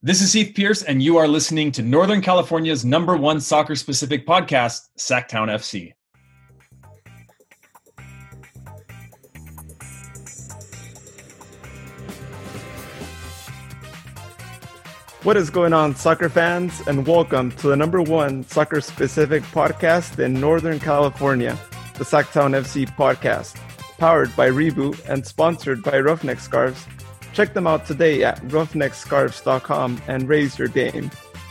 This is Heath Pierce, and you are listening to Northern California's number one soccer specific podcast, Sacktown FC. What is going on, soccer fans, and welcome to the number one soccer specific podcast in Northern California, the Sacktown FC podcast, powered by Reboot and sponsored by Roughneck Scarves Check them out today at roughneckscarves.com and raise your game.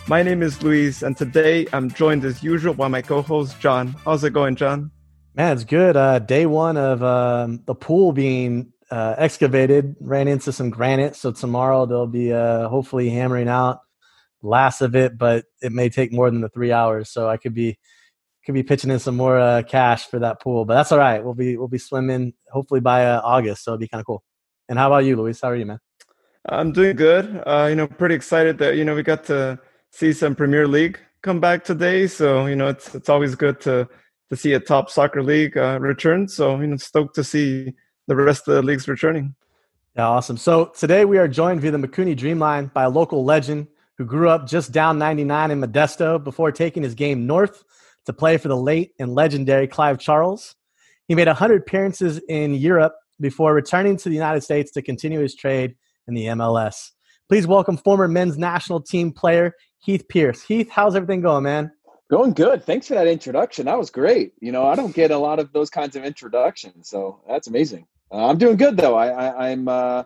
My name is Luis, and today I'm joined as usual by my co-host John. How's it going, John? Man, it's good. Uh, day one of um, the pool being uh, excavated, ran into some granite, so tomorrow they'll be uh, hopefully hammering out last of it, but it may take more than the three hours. So I could be could be pitching in some more uh, cash for that pool, but that's all right. We'll be we'll be swimming hopefully by uh, August, so it'll be kind of cool. And how about you, Luis? How are you, man? I'm doing good. Uh, you know, pretty excited that you know we got to see some Premier League come back today. So you know, it's it's always good to to see a top soccer league uh, return. So you know, stoked to see the rest of the leagues returning. Yeah, awesome. So today we are joined via the Mikuni Dreamline by a local legend who grew up just down 99 in Modesto before taking his game north to play for the late and legendary Clive Charles. He made 100 appearances in Europe before returning to the United States to continue his trade in the MLS. Please welcome former men's national team player Heath Pierce. Heath, how's everything going, man? Going good. Thanks for that introduction. That was great. You know, I don't get a lot of those kinds of introductions, so that's amazing. Uh, I'm doing good though. I, am I'm, uh,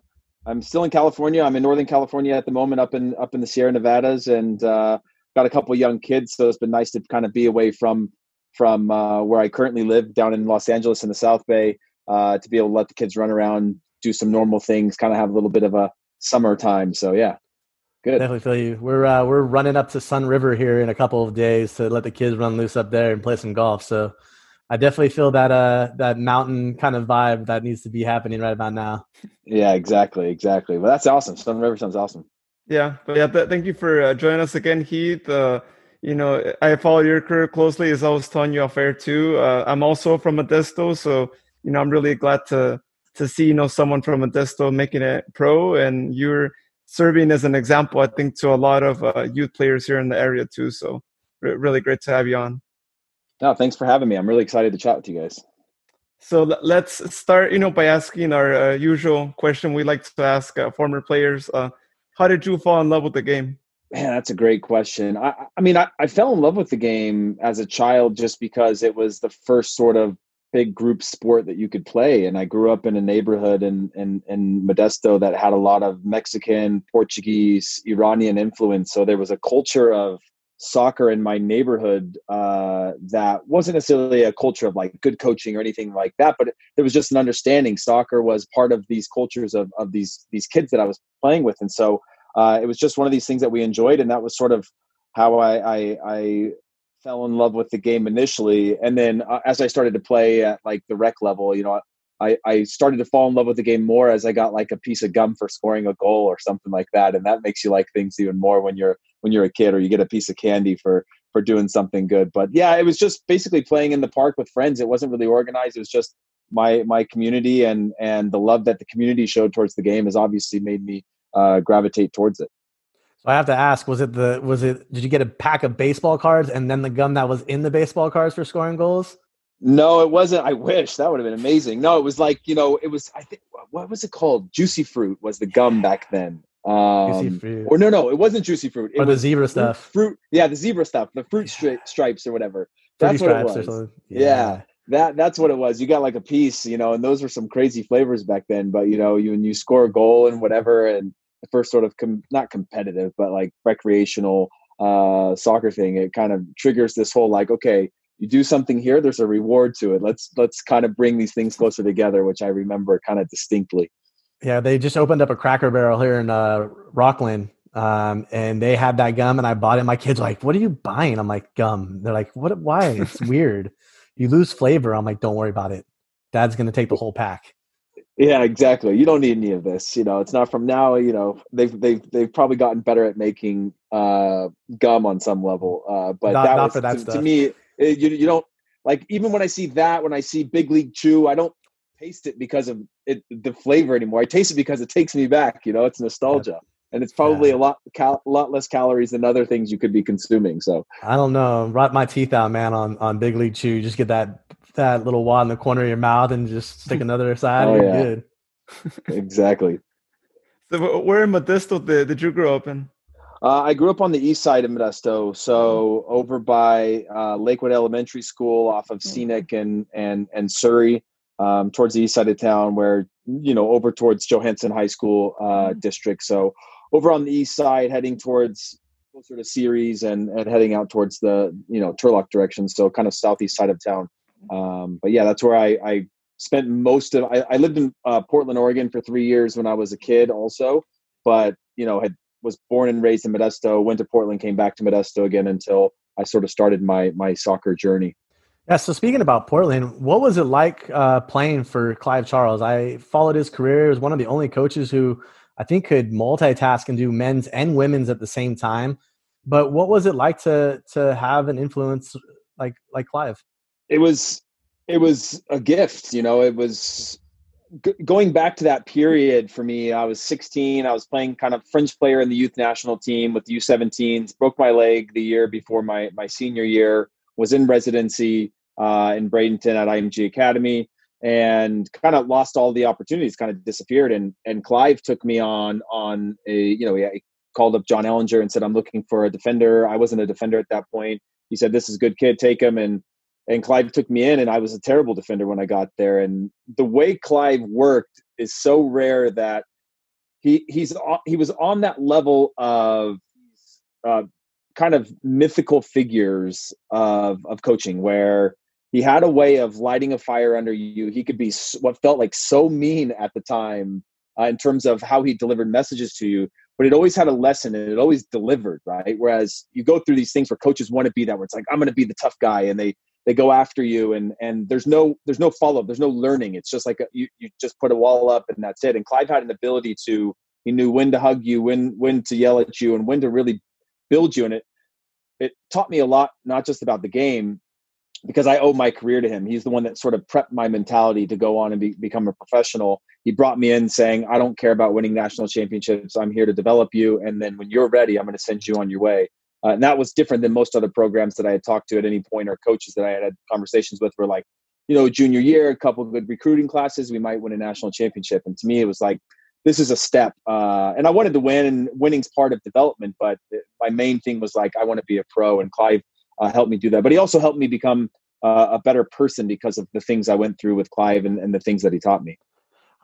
I'm still in California. I'm in Northern California at the moment, up in up in the Sierra Nevadas, and uh, got a couple young kids. So it's been nice to kind of be away from from uh, where I currently live down in Los Angeles in the South Bay uh, to be able to let the kids run around, do some normal things, kind of have a little bit of a summertime. So yeah, good. Definitely feel you. We're uh, we're running up to Sunriver here in a couple of days to let the kids run loose up there and play some golf. So I definitely feel that uh that mountain kind of vibe that needs to be happening right about now. Yeah, exactly, exactly. Well, that's awesome. Sunriver sounds awesome. Yeah, but yeah, th- thank you for uh, joining us again, Heath. Uh, you know, I follow your career closely, as I was telling you off air too. Uh, I'm also from Modesto, so you know, I'm really glad to to see you know someone from Modesto making it pro, and you're serving as an example, I think, to a lot of uh, youth players here in the area too. So, really great to have you on. No, thanks for having me. I'm really excited to chat with you guys. So let's start, you know, by asking our uh, usual question we like to ask uh, former players. Uh, how did you fall in love with the game? Man, that's a great question. I, I mean, I, I, fell in love with the game as a child just because it was the first sort of big group sport that you could play. And I grew up in a neighborhood in, in, in Modesto that had a lot of Mexican, Portuguese, Iranian influence. So there was a culture of soccer in my neighborhood uh, that wasn't necessarily a culture of like good coaching or anything like that, but there was just an understanding. Soccer was part of these cultures of, of these these kids that I was playing with, and so uh, it was just one of these things that we enjoyed, and that was sort of how I, I, I fell in love with the game initially and then uh, as i started to play at like the rec level you know I, I started to fall in love with the game more as i got like a piece of gum for scoring a goal or something like that and that makes you like things even more when you're when you're a kid or you get a piece of candy for for doing something good. But yeah it was just basically playing in the park with friends. It wasn't really organized. It was just my my community and and the love that the community showed towards the game has obviously made me uh, gravitate towards it so I have to ask: Was it the was it? Did you get a pack of baseball cards and then the gum that was in the baseball cards for scoring goals? No, it wasn't. I wish that would have been amazing. No, it was like you know, it was. I think what was it called? Juicy fruit was the gum back then. Um, or no, no, it wasn't juicy fruit. It or the zebra stuff. Fruit, yeah, the zebra stuff, the fruit stri- stripes or whatever. That's what it was. Yeah. yeah. that that's what it was. You got like a piece, you know, and those were some crazy flavors back then. But you know, you and you score a goal and whatever, and the first sort of com- not competitive but like recreational uh, soccer thing it kind of triggers this whole like okay you do something here there's a reward to it. Let's let's kind of bring these things closer together which i remember kind of distinctly. Yeah they just opened up a cracker barrel here in uh, Rocklin um, and they had that gum and i bought it. My kids like what are you buying? I'm like gum. They're like what why? It's weird. You lose flavor. I'm like don't worry about it. Dad's gonna take the whole pack yeah, exactly. You don't need any of this. You know, it's not from now. You know, they've they've they've probably gotten better at making uh, gum on some level. Uh, but not, that not was for that to, stuff. to me. It, you you don't like even when I see that when I see Big League Chew, I don't taste it because of it the flavor anymore. I taste it because it takes me back. You know, it's nostalgia. and it's probably yeah. a lot cal- lot less calories than other things you could be consuming. So I don't know. Rot my teeth out, man, on on Big League Chew. Just get that that little wad in the corner of your mouth and just stick another side. Oh, yeah. good. exactly. So where in Modesto did, did you grow up in? Uh, I grew up on the east side of Modesto, so over by uh, Lakewood Elementary School, off of mm-hmm. Scenic and and and Surrey, um, towards the east side of town, where you know over towards Johansen High School uh, mm-hmm. district. So over on the east side, heading towards closer to Ceres and and heading out towards the you know Turlock direction, so kind of southeast side of town. Um, but yeah, that's where I, I spent most of. I, I lived in uh, Portland, Oregon, for three years when I was a kid, also. But you know, had was born and raised in Modesto, went to Portland, came back to Modesto again until I sort of started my my soccer journey. Yeah. So speaking about Portland, what was it like uh, playing for Clive Charles? I followed his career. He was one of the only coaches who I think could multitask and do men's and women's at the same time. But what was it like to to have an influence like like Clive? It was it was a gift. You know, it was g- going back to that period for me, I was 16. I was playing kind of fringe player in the youth national team with the U17s. Broke my leg the year before my my senior year. Was in residency uh, in Bradenton at IMG Academy, and kind of lost all the opportunities. Kind of disappeared. And and Clive took me on on a you know he called up John Ellinger and said I'm looking for a defender. I wasn't a defender at that point. He said this is a good kid, take him and and Clive took me in, and I was a terrible defender when I got there. And the way Clive worked is so rare that he he's he was on that level of uh, kind of mythical figures of of coaching, where he had a way of lighting a fire under you. He could be what felt like so mean at the time uh, in terms of how he delivered messages to you, but it always had a lesson and it always delivered, right? Whereas you go through these things where coaches want to be that, where it's like I'm going to be the tough guy, and they they go after you and and there's no there's no follow up there's no learning it's just like a, you you just put a wall up and that's it and clive had an ability to he knew when to hug you when when to yell at you and when to really build you and it it taught me a lot not just about the game because I owe my career to him. He's the one that sort of prepped my mentality to go on and be, become a professional. He brought me in saying, I don't care about winning national championships. I'm here to develop you. And then when you're ready, I'm going to send you on your way. Uh, and that was different than most other programs that I had talked to at any point or coaches that I had had conversations with were like, you know, junior year, a couple good recruiting classes, we might win a national championship. And to me, it was like, this is a step. Uh, and I wanted to win, and winning's part of development. But my main thing was like, I want to be a pro, and Clive uh, helped me do that. But he also helped me become uh, a better person because of the things I went through with Clive and, and the things that he taught me.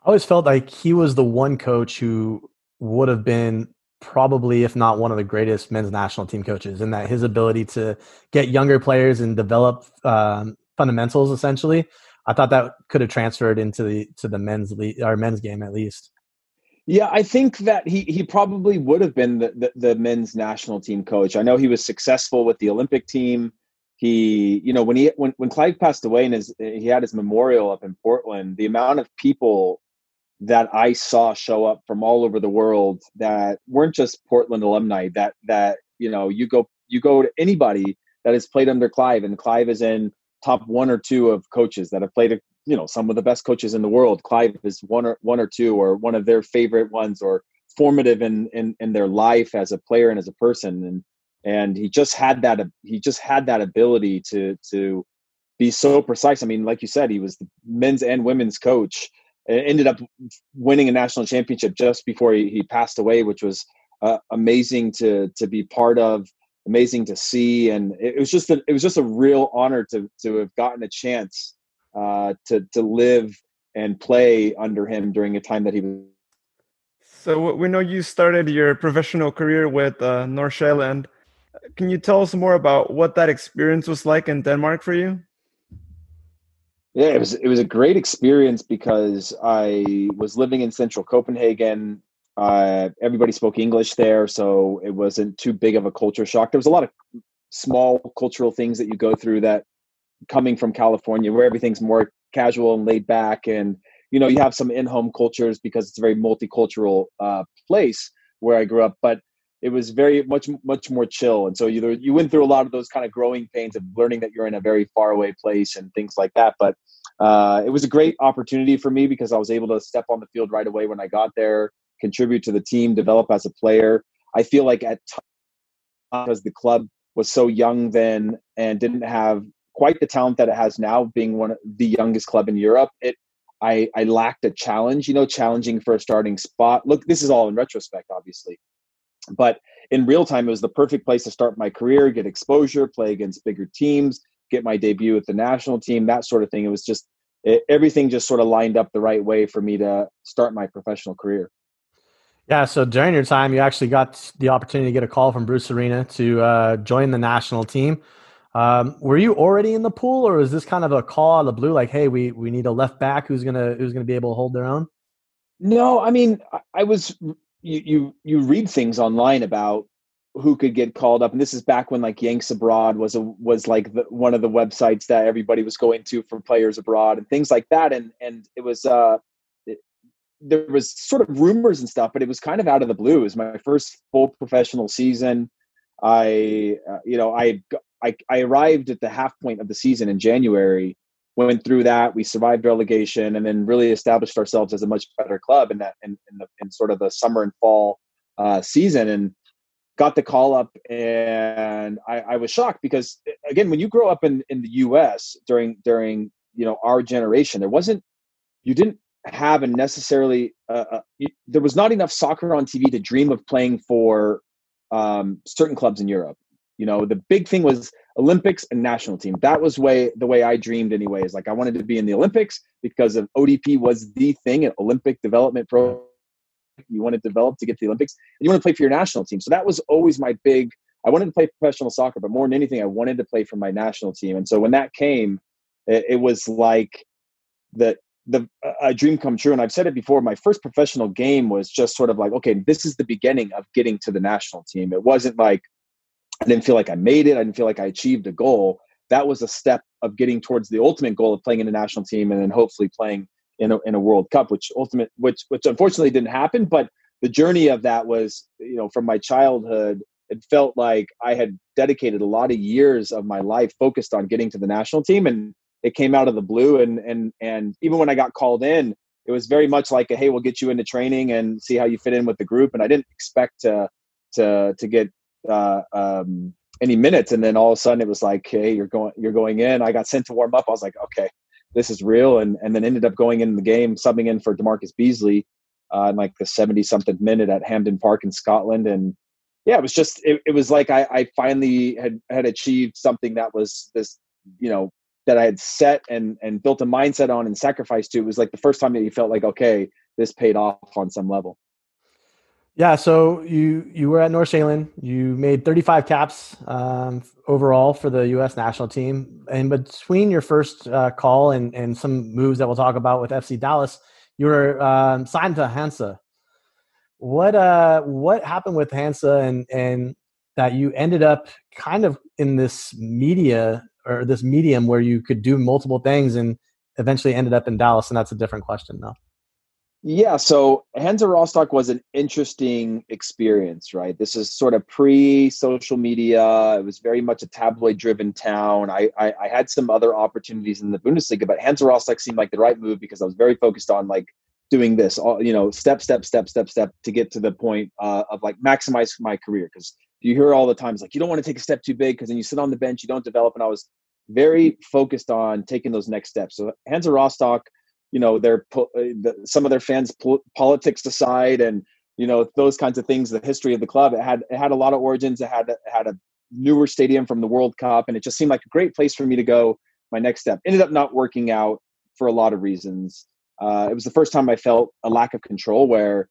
I always felt like he was the one coach who would have been probably, if not one of the greatest men's national team coaches, in that his ability to get younger players and develop um, fundamentals essentially. I thought that could have transferred into the to the men's le- or men's game at least. Yeah, I think that he he probably would have been the, the, the men's national team coach. I know he was successful with the Olympic team. He, you know, when he when when Clive passed away and his he had his memorial up in Portland, the amount of people that I saw show up from all over the world that weren't just Portland alumni. That that you know you go you go to anybody that has played under Clive, and Clive is in top one or two of coaches that have played. You know, some of the best coaches in the world. Clive is one or one or two, or one of their favorite ones, or formative in in, in their life as a player and as a person. And and he just had that he just had that ability to to be so precise. I mean, like you said, he was the men's and women's coach ended up winning a national championship just before he, he passed away, which was uh, amazing to to be part of, amazing to see, and it, was just a, it was just a real honor to to have gotten a chance uh, to to live and play under him during a time that he was. So we know you started your professional career with uh, Nordsjælland. Can you tell us more about what that experience was like in Denmark for you? Yeah, it was it was a great experience because I was living in central Copenhagen. Uh, everybody spoke English there, so it wasn't too big of a culture shock. There was a lot of small cultural things that you go through that coming from California, where everything's more casual and laid back, and you know you have some in-home cultures because it's a very multicultural uh, place where I grew up. But it was very much much more chill and so you you went through a lot of those kind of growing pains of learning that you're in a very far away place and things like that but uh, it was a great opportunity for me because i was able to step on the field right away when i got there contribute to the team, develop as a player. I feel like at times, because the club was so young then and didn't have quite the talent that it has now, being one of the youngest club in Europe, it I, I lacked a challenge, you know, challenging for a starting spot. Look, this is all in retrospect, obviously. But in real time, it was the perfect place to start my career, get exposure, play against bigger teams, get my debut with the national team, that sort of thing. It was just it, everything just sort of lined up the right way for me to start my professional career. Yeah, so during your time, you actually got the opportunity to get a call from Bruce Arena to uh, join the national team. Um, were you already in the pool, or is this kind of a call out of the blue, like, "Hey, we we need a left back who's gonna who's gonna be able to hold their own"? No, I mean, I was you you you read things online about who could get called up, and this is back when like Yanks Abroad was a was like the, one of the websites that everybody was going to for players abroad and things like that, and and it was uh it, there was sort of rumors and stuff, but it was kind of out of the blue. It was my first full professional season. I uh, you know I I, I arrived at the half point of the season in January. Went through that, we survived relegation, and then really established ourselves as a much better club in that in, in, the, in sort of the summer and fall uh, season. And got the call up, and I, I was shocked because again, when you grow up in in the U.S. during during you know our generation, there wasn't you didn't have a necessarily uh, uh, there was not enough soccer on TV to dream of playing for um, certain clubs in Europe. You know, the big thing was Olympics and national team. That was way the way I dreamed anyways. Like I wanted to be in the Olympics because of ODP was the thing, an Olympic development program. You want to develop to get to the Olympics and you want to play for your national team. So that was always my big I wanted to play professional soccer, but more than anything, I wanted to play for my national team. And so when that came, it, it was like the the a dream come true. And I've said it before. My first professional game was just sort of like, okay, this is the beginning of getting to the national team. It wasn't like I didn't feel like I made it. I didn't feel like I achieved a goal. That was a step of getting towards the ultimate goal of playing in a national team and then hopefully playing in a, in a World Cup, which ultimate, which which unfortunately didn't happen. But the journey of that was, you know, from my childhood, it felt like I had dedicated a lot of years of my life focused on getting to the national team, and it came out of the blue. And and and even when I got called in, it was very much like, a, hey, we'll get you into training and see how you fit in with the group. And I didn't expect to to to get uh, um, any minutes, and then all of a sudden it was like, "Hey, you're going, you're going in." I got sent to warm up. I was like, "Okay, this is real," and and then ended up going in the game, subbing in for DaMarcus Beasley uh, in like the seventy something minute at Hampden Park in Scotland, and yeah, it was just it, it was like I, I finally had had achieved something that was this you know that I had set and and built a mindset on and sacrificed to. It was like the first time that you felt like okay, this paid off on some level. Yeah, so you you were at Nordsjælland. You made 35 caps um, overall for the U.S. national team. And between your first uh, call and and some moves that we'll talk about with FC Dallas, you were um, signed to Hansa. What uh what happened with Hansa and and that you ended up kind of in this media or this medium where you could do multiple things and eventually ended up in Dallas? And that's a different question, though. Yeah, so Hansa Rostock was an interesting experience, right? This is sort of pre-social media. It was very much a tabloid-driven town. I, I, I had some other opportunities in the Bundesliga, but Hansa Rostock seemed like the right move because I was very focused on like doing this, all you know, step, step, step, step, step to get to the point uh, of like maximize my career. Because you hear all the times like you don't want to take a step too big because then you sit on the bench, you don't develop. And I was very focused on taking those next steps. So Hansa Rostock you know their uh, some of their fans politics aside and you know those kinds of things the history of the club it had it had a lot of origins. It had it had a newer stadium from the world cup and it just seemed like a great place for me to go my next step. Ended up not working out for a lot of reasons. Uh, it was the first time i felt a lack of control where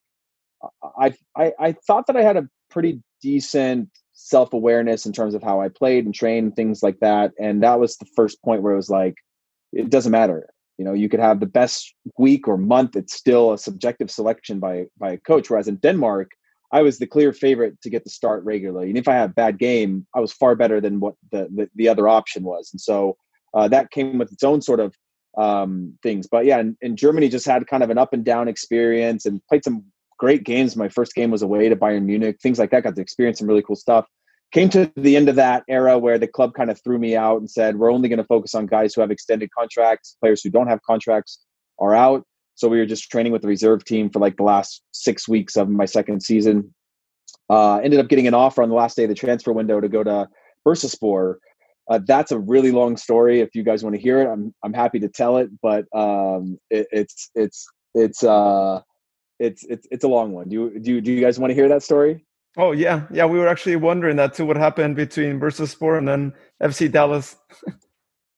I, I i thought that i had a pretty decent self-awareness in terms of how i played and trained things like that and that was the first point where it was like it doesn't matter you know, you could have the best week or month. It's still a subjective selection by by a coach. Whereas in Denmark, I was the clear favorite to get the start regularly. And if I had a bad game, I was far better than what the the, the other option was. And so uh, that came with its own sort of um, things. But yeah, in, in Germany, just had kind of an up and down experience and played some great games. My first game was away to Bayern Munich, things like that. Got to experience some really cool stuff came to the end of that era where the club kind of threw me out and said we're only going to focus on guys who have extended contracts players who don't have contracts are out So we were just training with the reserve team for like the last six weeks of my second season. Uh, ended up getting an offer on the last day of the transfer window to go to Bursaspor. Uh, that's a really long story. If you guys want to hear it, I'm I'm happy to tell it. But um, it, it's it's it's uh, it's it's it's a long one. Do you do you, do you guys want to hear that story? Oh yeah, yeah. We were actually wondering that too. What happened between Bursaspor and then FC Dallas?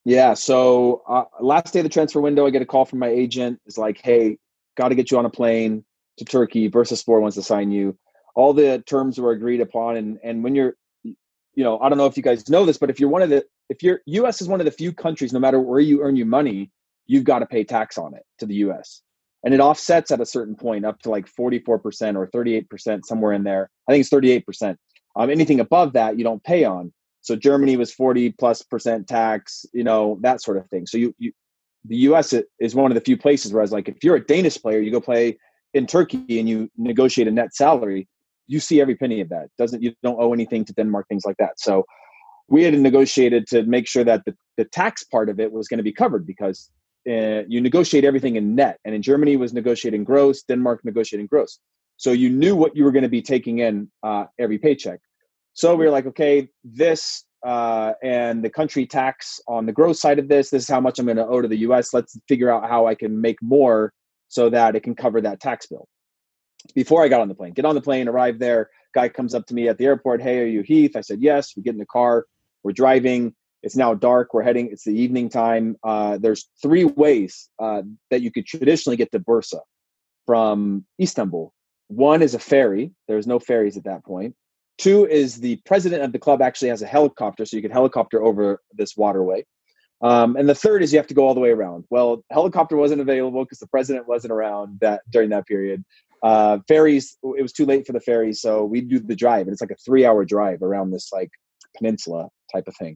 yeah. So uh, last day of the transfer window, I get a call from my agent. It's like, hey, got to get you on a plane to Turkey. Bursaspor wants to sign you. All the terms were agreed upon, and and when you're, you know, I don't know if you guys know this, but if you're one of the, if you're U.S. is one of the few countries, no matter where you earn your money, you've got to pay tax on it to the U.S and it offsets at a certain point up to like 44% or 38% somewhere in there. I think it's 38% um, anything above that you don't pay on. So germany was 40 plus percent tax you know that sort of thing. So you, you the us is one of the few places where i was like if you're a danish player you go play in turkey and you negotiate a net salary you see every penny of that. Doesn't you don't owe anything to denmark things like that. So we had negotiated to make sure that the, the tax part of it was going to be covered because uh, you negotiate everything in net, and in Germany was negotiating gross, Denmark negotiating gross. So you knew what you were going to be taking in uh, every paycheck. So we were like, okay, this uh, and the country tax on the gross side of this, this is how much I'm going to owe to the U.S. Let's figure out how I can make more so that it can cover that tax bill. Before I got on the plane, get on the plane, arrive there. Guy comes up to me at the airport. Hey, are you Heath? I said yes. We get in the car. We're driving. It's now dark. We're heading. It's the evening time. Uh, there's three ways uh, that you could traditionally get to Bursa from Istanbul. One is a ferry. There's no ferries at that point. Two is the president of the club actually has a helicopter, so you could helicopter over this waterway. Um, and the third is you have to go all the way around. Well, helicopter wasn't available because the president wasn't around that during that period. Uh, ferries, it was too late for the ferries, so we do the drive, and it's like a three-hour drive around this like peninsula type of thing.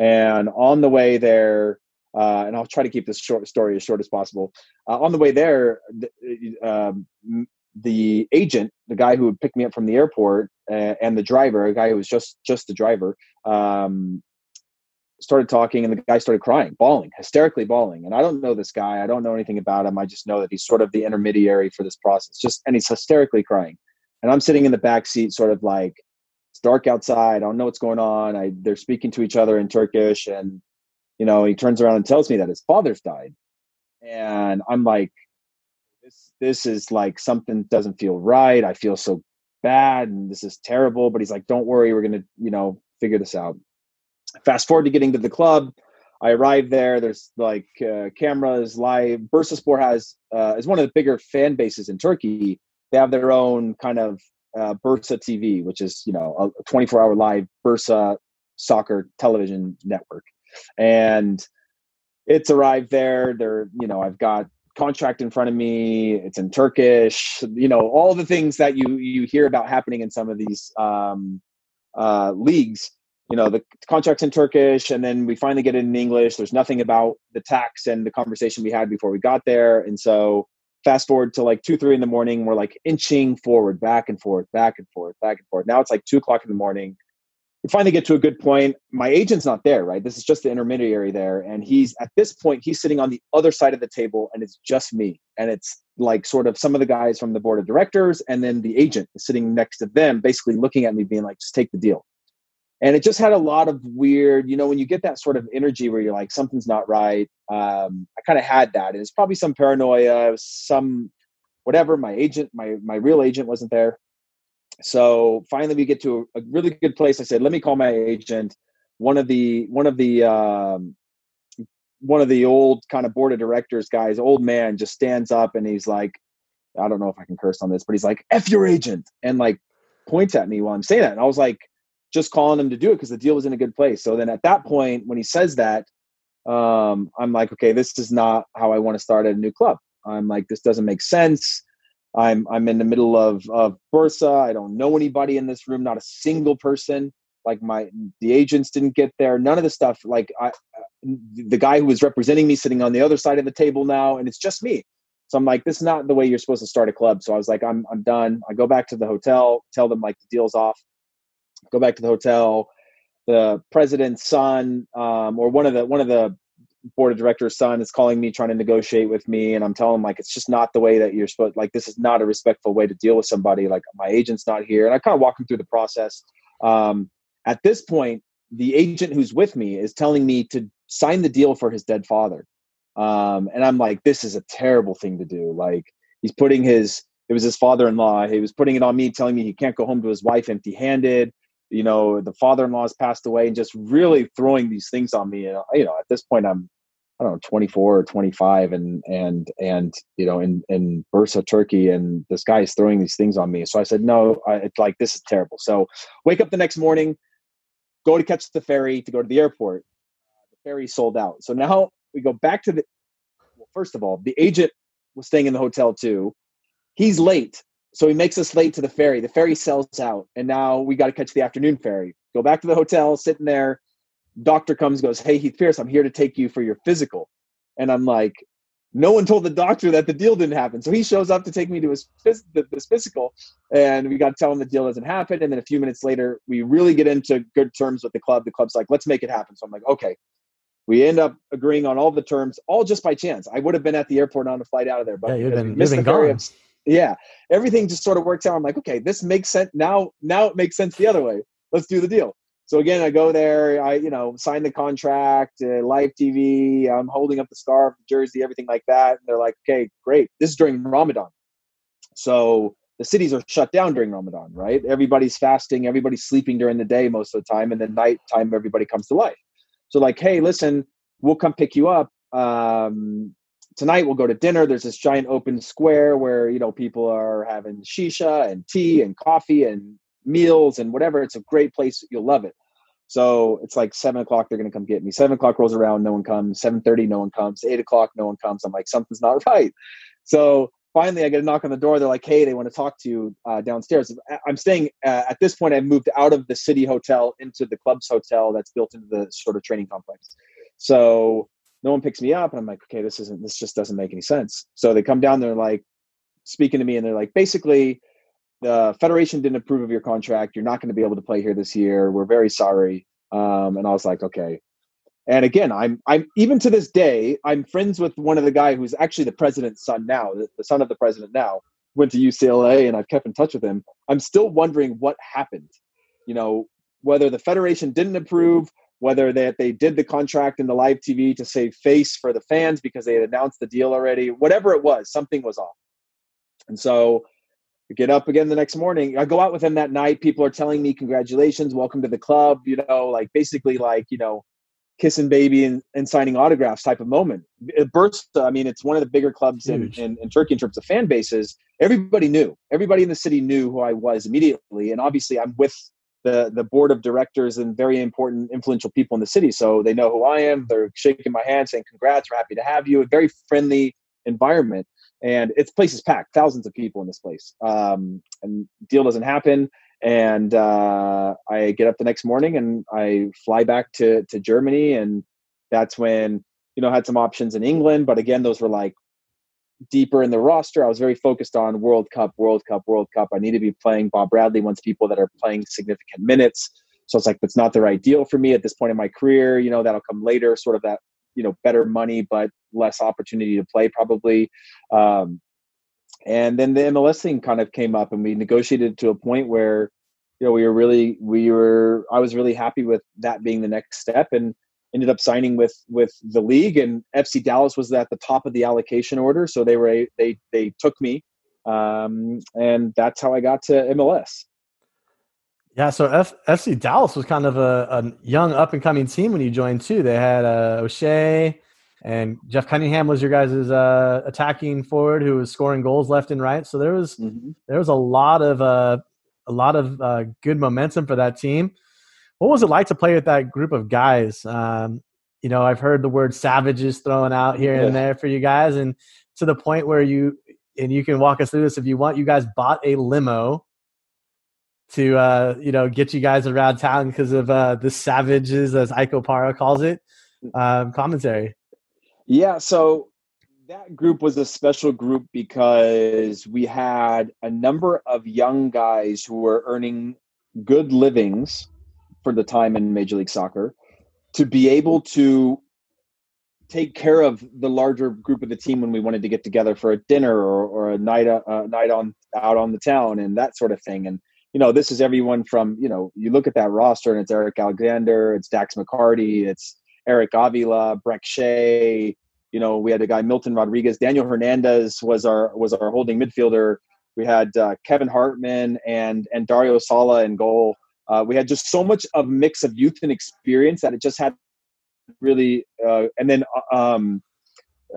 And on the way there, uh, and I'll try to keep this short story as short as possible. Uh, on the way there, the, um, the, agent, the guy who picked me up from the airport, uh, and the driver, a guy who was just just the driver, um, started talking, and the guy started crying, bawling, hysterically bawling. And I don't know this guy. I don't know anything about him. I just know that he's sort of the intermediary for this process. Just and he's hysterically crying. And I'm sitting in the back seat, sort of like it's dark outside. I don't know what's going on. I they're speaking to each other in Turkish, and you know he turns around and tells me that his father's died, and I'm like, this this is like something doesn't feel right. I feel so bad, and this is terrible. But he's like, don't worry, we're gonna you know figure this out. Fast forward to getting to the club. I arrive there. There's like uh, cameras live. Bursaspor has uh, is one of the bigger fan bases in Turkey. They have their own kind of uh, Bursa TV, which is you know a 24 hour live Bursa soccer television network, and it's arrived there. They're you know I've got contract in front of me. It's in Turkish. You know all the things that you you hear about happening in some of these um, uh, leagues. You know the contract's in Turkish, and then we finally get it in English. There's nothing about the tax and the conversation we had before we got there, and so fast forward to like two, three in the morning, we're like inching forward, back and forth, back and forth, back and forth. Now it's like two o'clock in the morning. We finally get to a good point. My agent's not there, right? This is just the intermediary there. And he's at this point, he's sitting on the other side of the table and it's just me. And it's like sort of some of the guys from the board of directors and then the agent is sitting next to them, basically looking at me, being like, just take the deal and it just had a lot of weird you know when you get that sort of energy where you're like something's not right um, i kind of had that and it's probably some paranoia some whatever my agent my my real agent wasn't there. So finally we get to a, a really good place. I said let me call my agent. One of the one of the um, one of the old kind of board of directors guys old man just stands up and he's like i don't know if i can curse on this but he's like f your agent and like points at me while i'm saying that. And i was like just calling him to do it because the deal was in a good place. So then at that point, when he says that, um, I'm like, okay, this is not how I want to start at a new club. I'm like, this doesn't make sense. I'm I'm in the middle of of Bursa. I don't know anybody in this room, not a single person. Like my the agents didn't get there. None of the stuff. Like I, the guy who was representing me sitting on the other side of the table now, and it's just me. So I'm like, this is not the way you're supposed to start a club. So I was like, I'm I'm done. I go back to the hotel, tell them like the deal's off go back to the hotel. The president's son, um, or one of the one of the board of directors' son is calling me, trying to negotiate with me, and I'm telling him like it's just not the way that you're supposed. Like this is not a respectful way to deal with somebody. Like my agent's not here, and I kind of walk him through the process. Um, at this point, the agent who's with me is telling me to sign the deal for his dead father, um, and I'm like, this is a terrible thing to do. Like he's putting his it was his father-in-law. He was putting it on me, telling me he can't go home to his wife empty-handed you know the father-in-law has passed away and just really throwing these things on me and you know at this point i'm i don't know 24 or 25 and and and you know in in bursa turkey and this guy is throwing these things on me. So i said no I, it's like this is terrible. So wake up the next morning go to catch the ferry to go to the airport. The ferry sold out. So now we go back to the well first of all the agent was staying in the hotel too. He's late so he makes us late to the ferry. The ferry sells out, and now we got to catch the afternoon ferry. Go back to the hotel, sitting there. Doctor comes, goes, "Hey, Heath Pierce, I'm here to take you for your physical," and I'm like, "No one told the doctor that the deal didn't happen." So he shows up to take me to his this physical, and we got to tell him the deal doesn't happen. And then a few minutes later, we really get into good terms with the club. The club's like, "Let's make it happen." So I'm like, "Okay." We end up agreeing on all the terms, all just by chance. I would have been at the airport on a flight out of there, but yeah, you've been, you've been gone. of- yeah. Everything just sort of works out. I'm like okay this makes sense now now it makes sense the other way. Let's do the deal. So again i go there i you know sign the contract uh, live tv i'm holding up the scarf the jersey everything like that and they're like okay great. This is during ramadan. So the cities are shut down during ramadan right? Everybody's fasting everybody's sleeping during the day most of the time and then nighttime everybody comes to life. So like hey listen we'll come pick you up um, tonight we'll go to dinner. There's this giant open square where you know people are having shisha and tea and coffee and meals and whatever. It's a great place. You'll love it. So it's like seven o'clock they're to come get me. Seven o'clock rolls around no one comes. 7.30 no one comes. Eight o'clock no one comes. I'm like something's not right. So finally i get a knock on the door. They're like hey they want to talk to you uh, downstairs. I'm staying uh, at this point i've moved out of the city hotel into the club's hotel that's built into the sort of training complex. So no one picks me up and i'm like okay this isn't this just doesn't make any sense. So they come down they're like speaking to me and they're like basically the federation didn't approve of your contract. You're not going to be able to play here this year. We're very sorry. Um, and i was like okay. And again i'm i'm even to this day i'm friends with one of the guy who's actually the president's son now the, the son of the president now. Went to ucla and i've kept in touch with him. I'm still wondering what happened. You know whether the federation didn't approve whether that they, they did the contract in the live TV to save face for the fans because they had announced the deal already, whatever it was, something was off. And so I get up again the next morning. I go out with him that night. People are telling me, congratulations, welcome to the club, you know, like basically like, you know, kissing baby and, and signing autographs type of moment. Bursa, I mean, it's one of the bigger clubs in, in, in Turkey in terms of fan bases. Everybody knew. Everybody in the city knew who I was immediately. And obviously I'm with the the board of directors and very important influential people in the city. So they know who i am. They're shaking my hand saying congrats we're happy to have you. A very friendly environment. And its place is packed. Thousands of people in this place. Um, and deal doesn't happen. And uh, i get up the next morning and i fly back to to germany. And that's when you know I had some options in england. But again those were like deeper in the roster. I was very focused on World Cup, World Cup, World Cup. I need to be playing Bob Bradley wants people that are playing significant minutes. So it's like that's not the right deal for me at this point in my career. You know, that'll come later, sort of that, you know, better money but less opportunity to play probably. Um, and then the MLS thing kind of came up and we negotiated to a point where, you know, we were really we were I was really happy with that being the next step and ended up signing with with the league and FC Dallas was at the top of the allocation order so they were they they took me um, and that's how I got to MLS yeah so F- FC Dallas was kind of a, a young up and coming team when you joined too. They had uh, O'Shea and Jeff Cunningham was your guys' uh, attacking forward who was scoring goals left and right. So there was mm-hmm. there was a lot of uh, a lot of uh, good momentum for that team what was it like to play with that group of guys? Um, you know, I've heard the word savages thrown out here yeah. and there for you guys, and to the point where you and you can walk us through this if you want. You guys bought a limo to uh, you know get you guys around town because of uh, the savages, as Iko Para calls it. Um, commentary. Yeah, so that group was a special group because we had a number of young guys who were earning good livings for the time in Major League Soccer to be able to take care of the larger group of the team when we wanted to get together for a dinner or, or a night a uh, night on out on the town and that sort of thing. And you know, this is everyone from you know, you look at that roster and it's Eric Alexander, it's Dax McCarty, it's Eric Avila, Brek Shea. You know, we had a guy Milton Rodriguez, Daniel Hernandez was our was our holding midfielder. We had uh, Kevin Hartman and and Dario Sala in goal. Uh, we had just so much of a mix of youth and experience that it just had really uh, and then uh, um,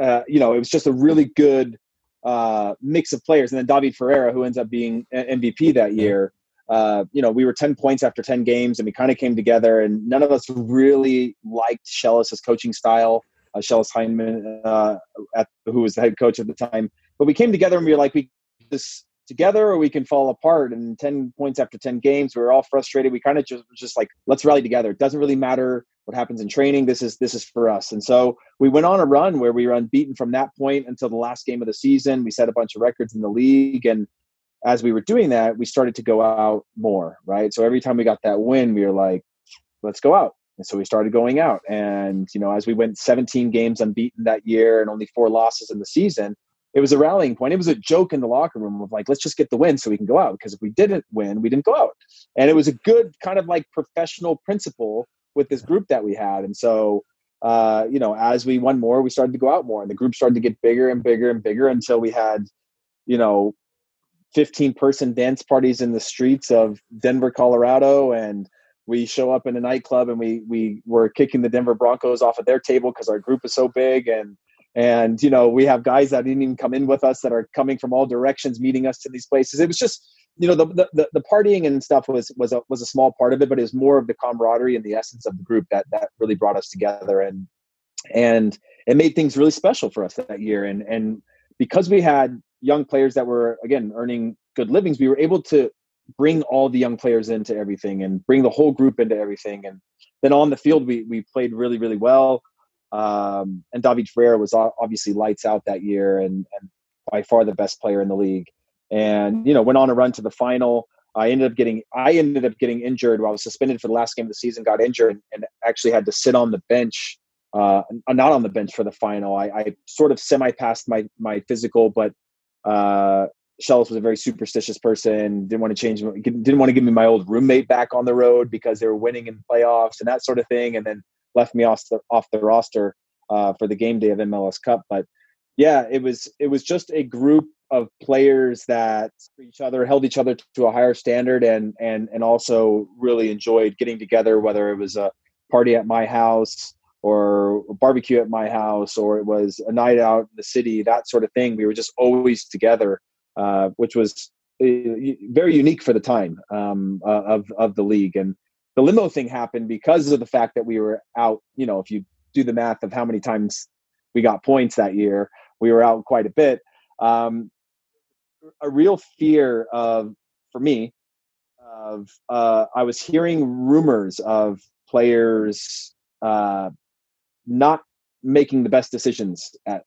uh, you know it was just a really good uh, mix of players. And then david ferreira who ends up being mvp that year uh, you know we were 10 points after 10 games and we kind of came together and none of us really liked Schellas's coaching style uh, uh, at, who was the head coach at the time. But we came together and we were like we this together or we can fall apart. And 10 points after 10 games we were all frustrated. We kind of just just like let's rally together. It doesn't really matter what happens in training. This is this is for us. And so we went on a run where we were unbeaten from that point until the last game of the season. We set a bunch of records in the league. And as we were doing that we started to go out more right? So every time we got that win we were like let's go out. And so we started going out. And you know as we went 17 games unbeaten that year and only four losses in the season it was a rallying point. It was a joke in the locker room of like, let's just get the win so we can go out. Because if we didn't win, we didn't go out. And it was a good kind of like professional principle with this group that we had. And so, uh, you know, as we won more, we started to go out more, and the group started to get bigger and bigger and bigger until we had, you know, 15 person dance parties in the streets of Denver, Colorado, and we show up in a nightclub and we we were kicking the Denver Broncos off of their table because our group is so big and and you know we have guys that didn't even come in with us that are coming from all directions meeting us to these places. It was just you know the the, the partying and stuff was was a, was a small part of it but it was more of the camaraderie and the essence of the group that that really brought us together. And and it made things really special for us that year. And and because we had young players that were again earning good livings we were able to bring all the young players into everything and bring the whole group into everything. And then on the field we we played really really well um, and David Ferreira was obviously lights out that year and, and by far the best player in the league. And you know, went on a run to the final. I ended up getting I ended up getting injured while I was suspended for the last game of the season. Got injured and actually had to sit on the bench, uh, not on the bench for the final. I, I sort of semi passed my my physical, but uh, Schellas was a very superstitious person. Didn't want to change. Didn't want to give me my old roommate back on the road because they were winning in playoffs and that sort of thing. And then left me off the off the roster uh, for the game day of MLS Cup. But yeah, it was it was just a group of players that each other held each other to a higher standard and and and also really enjoyed getting together whether it was a party at my house or a barbecue at my house or it was a night out in the city that sort of thing we were just always together uh, which was uh, very unique for the time um, uh, of of the league and the limo thing happened because of the fact that we were out. You know, if you do the math of how many times we got points that year, we were out quite a bit. Um, a real fear of, for me, of uh, I was hearing rumors of players uh, not making the best decisions at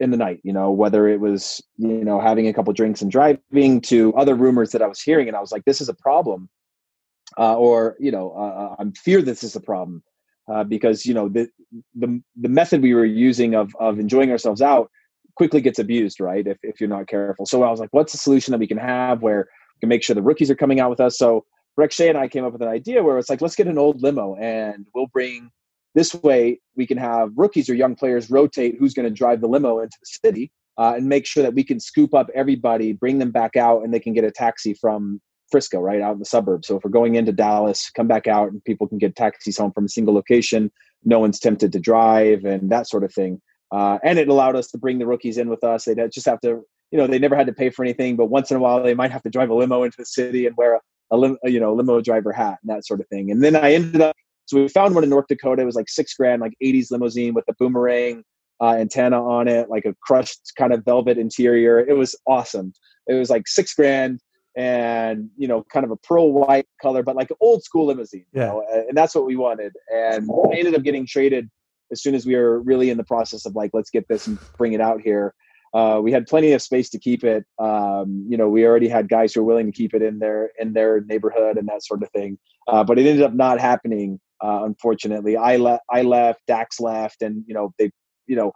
in the night you know whether it was you know having a couple drinks and driving to other rumors that i was hearing and i was like this is a problem uh, or you know, uh, uh, I'm fear this is a problem uh, because you know the, the the method we were using of of enjoying ourselves out quickly gets abused, right? If if you're not careful. So I was like, what's the solution that we can have where we can make sure the rookies are coming out with us? So Brek Shea and I came up with an idea where it's like, let's get an old limo and we'll bring this way we can have rookies or young players rotate who's going to drive the limo into the city uh, and make sure that we can scoop up everybody, bring them back out, and they can get a taxi from Frisco, right out in the suburbs. So if we're going into Dallas, come back out and people can get taxis home from a single location. No one's tempted to drive and that sort of thing. Uh, and it allowed us to bring the rookies in with us. They'd just have to, you know, they never had to pay for anything, but once in a while they might have to drive a limo into the city and wear a, a lim- you know limo driver hat and that sort of thing. And then I ended up, so we found one in North Dakota. It was like six grand, like 80s limousine with a boomerang uh, antenna on it, like a crushed kind of velvet interior. It was awesome. It was like six grand and you know kind of a pearl white color but like old school limousine yeah. Know? and that's what we wanted and we ended up getting traded as soon as we were really in the process of like let's get this and bring it out here uh, we had plenty of space to keep it um, you know we already had guys who were willing to keep it in their in their neighborhood and that sort of thing uh, but it ended up not happening Uh, unfortunately, I left. I left. Dax left, and you know they, you know,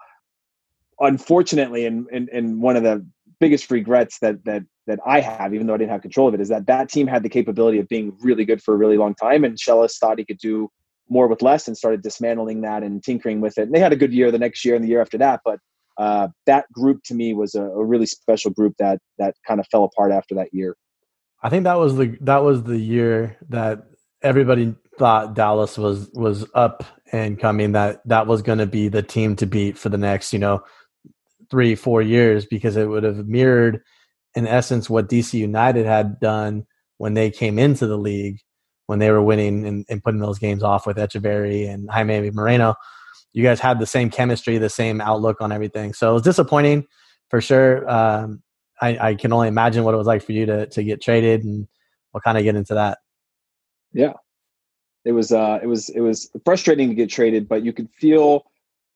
unfortunately, and and and one of the biggest regrets that that that I have, even though I didn't have control of it, is that that team had the capability of being really good for a really long time, and Schellas thought he could do more with less, and started dismantling that and tinkering with it. And they had a good year the next year and the year after that, but uh, that group to me was a, a, really special group that that kind of fell apart after that year. I think that was the that was the year that everybody thought Dallas was was up and coming. That that was going to be the team to beat for the next you know three four years because it would have mirrored in essence what DC United had done when they came into the league when they were winning and, and putting those games off with Etcheverry and Jaime Moreno you guys had the same chemistry, the same outlook on everything. So it was disappointing for sure. Um, I, I, can only imagine what it was like for you to to get traded, and we'll kind of get into that. Yeah, it was uh, it was it was frustrating to get traded, but you could feel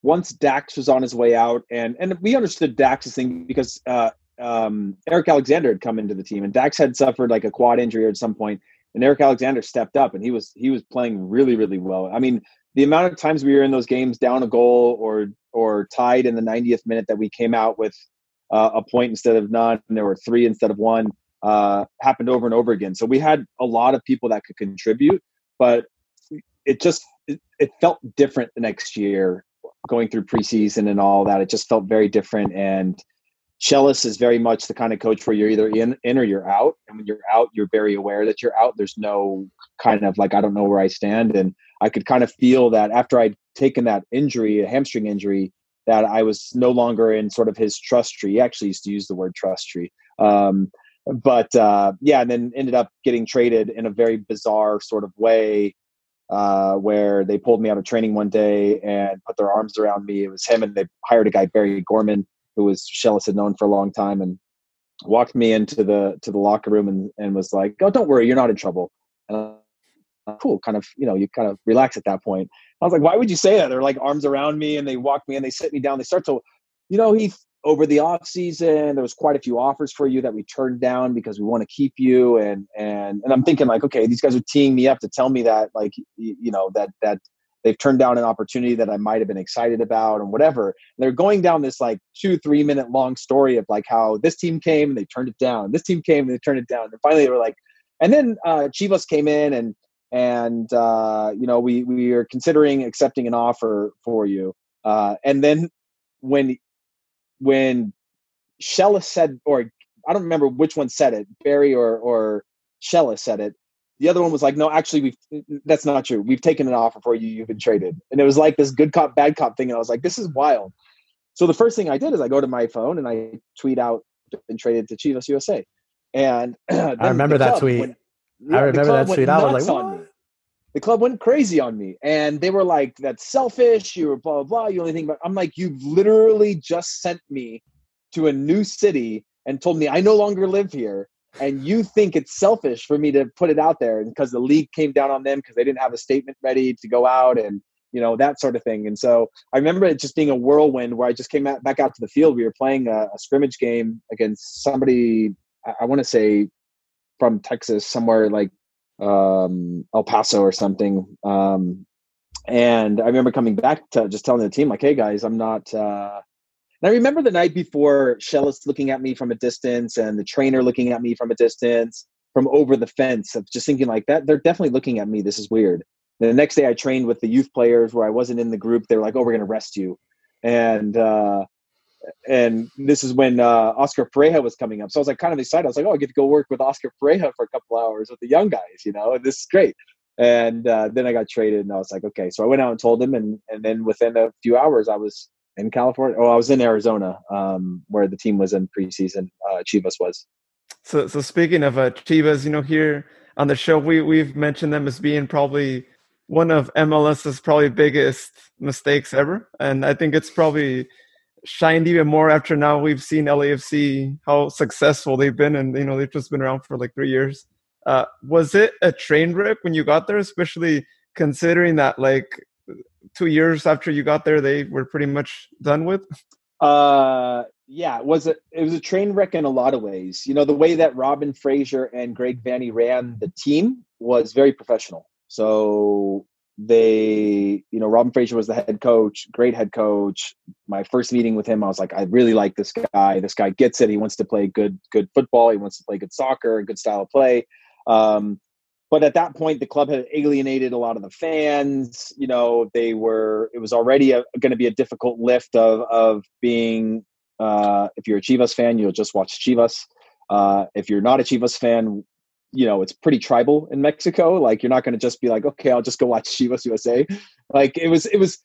once Dax was on his way out, and and we understood Dax's thing because uh, um, Eric Alexander had come into the team, and Dax had suffered like a quad injury at some point, and Eric Alexander stepped up, and he was he was playing really really well. I mean, the amount of times we were in those games down a goal or or tied in the 90th minute that we came out with uh, a point instead of none, and there were three instead of one, uh, happened over and over again. So we had a lot of people that could contribute, but it just it, it felt different the next year going through preseason and all that. It just felt very different and Schellas is very much the kind of coach where you're either in, in or you're out. And when you're out, you're very aware that you're out. There's no kind of like, I don't know where I stand. And I could kind of feel that after I'd taken that injury, a hamstring injury, that I was no longer in sort of his trust tree. He actually used to use the word trust tree. Um, but uh, yeah, and then ended up getting traded in a very bizarre sort of way uh, where they pulled me out of training one day and put their arms around me. It was him and they hired a guy, Barry Gorman, who was Schellas had known for a long time, and walked me into the to the locker room and, and was like, "Oh, don't worry, you're not in trouble." Cool, kind of, you know, you kind of relax at that point. I was like, "Why would you say that?" They're like arms around me, and they walk me and they sit me down. They start to, you know, he over the off season there was quite a few offers for you that we turned down because we want to keep you and and and I'm thinking like okay these guys are teeing me up to tell me that like you know that that they've turned down an opportunity that I might have been excited about and whatever. And they're going down this like two, three minute long story of like how this team came and they turned it down. This team came and they turned it down. And finally they were like, and then uh, Chivas came in and and uh, you know we we are considering accepting an offer for you. Uh, and then when when Shella said, or I don't remember which one said it, Barry or or Shella said it. The other one was like, no, actually, we that's not true. We've taken an offer for you. You've been traded. And it was like this good cop, bad cop thing. And I was like, this is wild. So the first thing I did is I go to my phone and I tweet out, been traded to Chivas USA. And I remember that tweet. Went, yeah, I remember that tweet. I was like, what? The club went crazy on me. And they were like, that's selfish. You were blah, blah, blah. You only think about, I'm like, you've literally just sent me to a new city and told me I no longer live here and you think it's selfish for me to put it out there because the league came down on them because they didn't have a statement ready to go out and you know that sort of thing. And so i remember it just being a whirlwind where i just came back out to the field. We were playing a, a scrimmage game against somebody i, I want to say from texas somewhere like um, el paso or something. Um, and i remember coming back to just telling the team like hey guys i'm not uh, and I remember the night before, Schellas looking at me from a distance and the trainer looking at me from a distance from over the fence of just thinking like that. They're definitely looking at me. This is weird. And the next day I trained with the youth players where I wasn't in the group. They were like, oh, we're going to rest you. And, uh, and this is when uh, Oscar Pareja was coming up. So I was like kind of excited. I was like, oh, I get to go work with Oscar Pareja for a couple hours with the young guys, you know, and this is great. And uh, then I got traded and I was like, okay. So I went out and told him. And, and then within a few hours, I was in California. Oh, I was in Arizona, um, where the team was in preseason. Uh, Chivas was. So, so speaking of uh, Chivas, you know, here on the show, we we've mentioned them as being probably one of MLS's probably biggest mistakes ever, and I think it's probably shined even more after now we've seen LAFC how successful they've been, and you know they've just been around for like three years. Uh, was it a train wreck when you got there, especially considering that like two years after you got there, they were pretty much done with? Uh, yeah, it was a it was a train wreck in a lot of ways. You know, the way that Robin Fraser and Greg Vanney ran the team was very professional. So they, you know, Robin Fraser was the head coach, great head coach. My first meeting with him, I was like, I really like this guy. This guy gets it. He wants to play good, good football. He wants to play good soccer, good style of play. Um, but at that point, the club had alienated a lot of the fans. You know, they were. It was already going to be a difficult lift of of being. Uh, if you're a Chivas fan, you'll just watch Chivas. Uh, if you're not a Chivas fan, you know it's pretty tribal in Mexico. Like you're not going to just be like, okay, I'll just go watch Chivas USA. Like it was, it was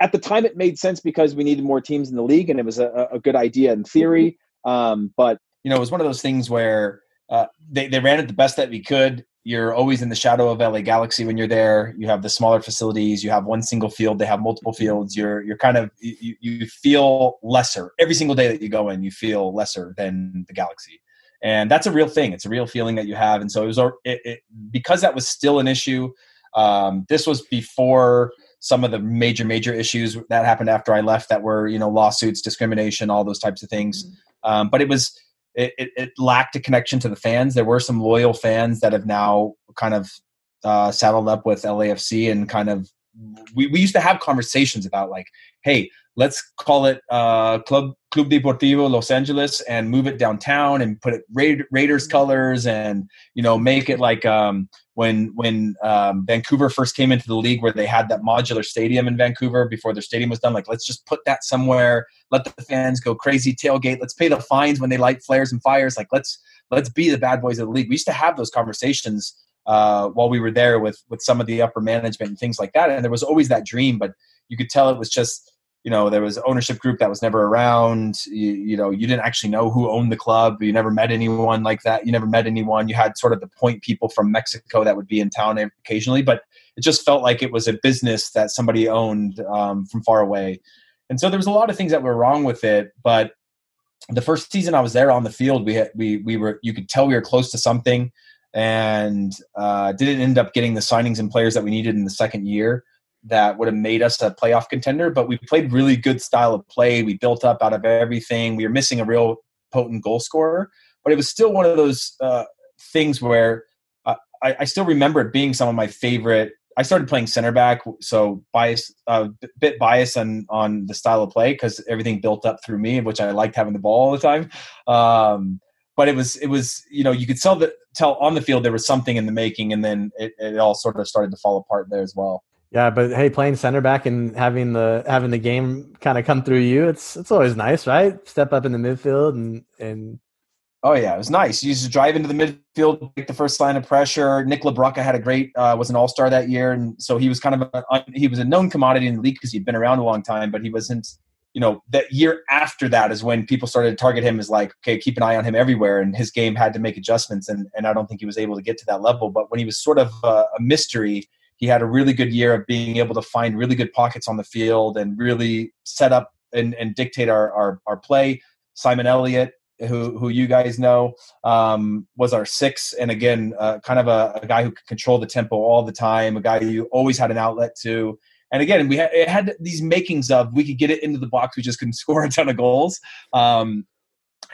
at the time it made sense because we needed more teams in the league, and it was a, a good idea in theory. Um, but you know, it was one of those things where uh, they they ran it the best that we could. You're always in the shadow of LA Galaxy when you're there. You have the smaller facilities. You have one single field. They have multiple fields. You're you're kind of you, you feel lesser every single day that you go in. You feel lesser than the Galaxy and that's a real thing it's a real feeling that you have and so it was it, it, because that was still an issue um, this was before some of the major major issues that happened after i left that were you know lawsuits discrimination all those types of things mm-hmm. um, but it was it, it, lacked a connection to the fans. There were some loyal fans that have now kind of uh, saddled up with lafc and kind of we, we used to have conversations about like hey let's call it uh, Club Club Deportivo Los Angeles and move it downtown and put it Ra- Raiders mm-hmm. colors and you know make it like um, when when um, Vancouver first came into the league where they had that modular stadium in Vancouver before their stadium was done. Like let's just put that somewhere. Let the fans go crazy tailgate. Let's pay the fines when they light flares and fires. Like let's let's be the bad boys of the league. We used to have those conversations. Uh, while we were there with with some of the upper management and things like that, and there was always that dream, but you could tell it was just you know there was ownership group that was never around. You, you, know you didn't actually know who owned the club. You never met anyone like that. You never met anyone. You had sort of the point people from mexico that would be in town occasionally but it just felt like it was a business that somebody owned um, from far away. And so there was a lot of things that were wrong with it but the first season i was there on the field we had we we were you could tell we were close to something and uh, didn't end up getting the signings and players that we needed in the second year that would have made us a playoff contender. But we played really good style of play. We built up out of everything. We were missing a real potent goal scorer, but it was still one of those uh, things where uh, I, I, still remember it being some of my favorite. I started playing center back, so bias, a uh, bit bias on on the style of play because everything built up through me, which I liked having the ball all the time. Um, but it was it was you know you could tell that tell on the field there was something in the making, and then it, it all sort of started to fall apart there as well. Yeah, but hey, playing center back and having the having the game kind of come through you, it's it's always nice, right? Step up in the midfield and and Oh yeah, it was nice. You used to drive into the midfield, take the first line of pressure. Nick LaBrocca had a great, uh, was an All Star that year, and so he was kind of a, he was a known commodity in the league because he'd been around a long time. But he wasn't, you know, that year after that is when people started to target him as like, okay, keep an eye on him everywhere, and his game had to make adjustments, and and I don't think he was able to get to that level. But when he was sort of a, a mystery, he had a really good year of being able to find really good pockets on the field and really set up and, and dictate our, our, our play. Simon Elliott, who who you guys know, um, was our six, and again, uh, kind of a, a, guy who could control the tempo all the time, a guy you always had an outlet to. And again, we had, it had these makings of we could get it into the box, we just couldn't score a ton of goals. Um,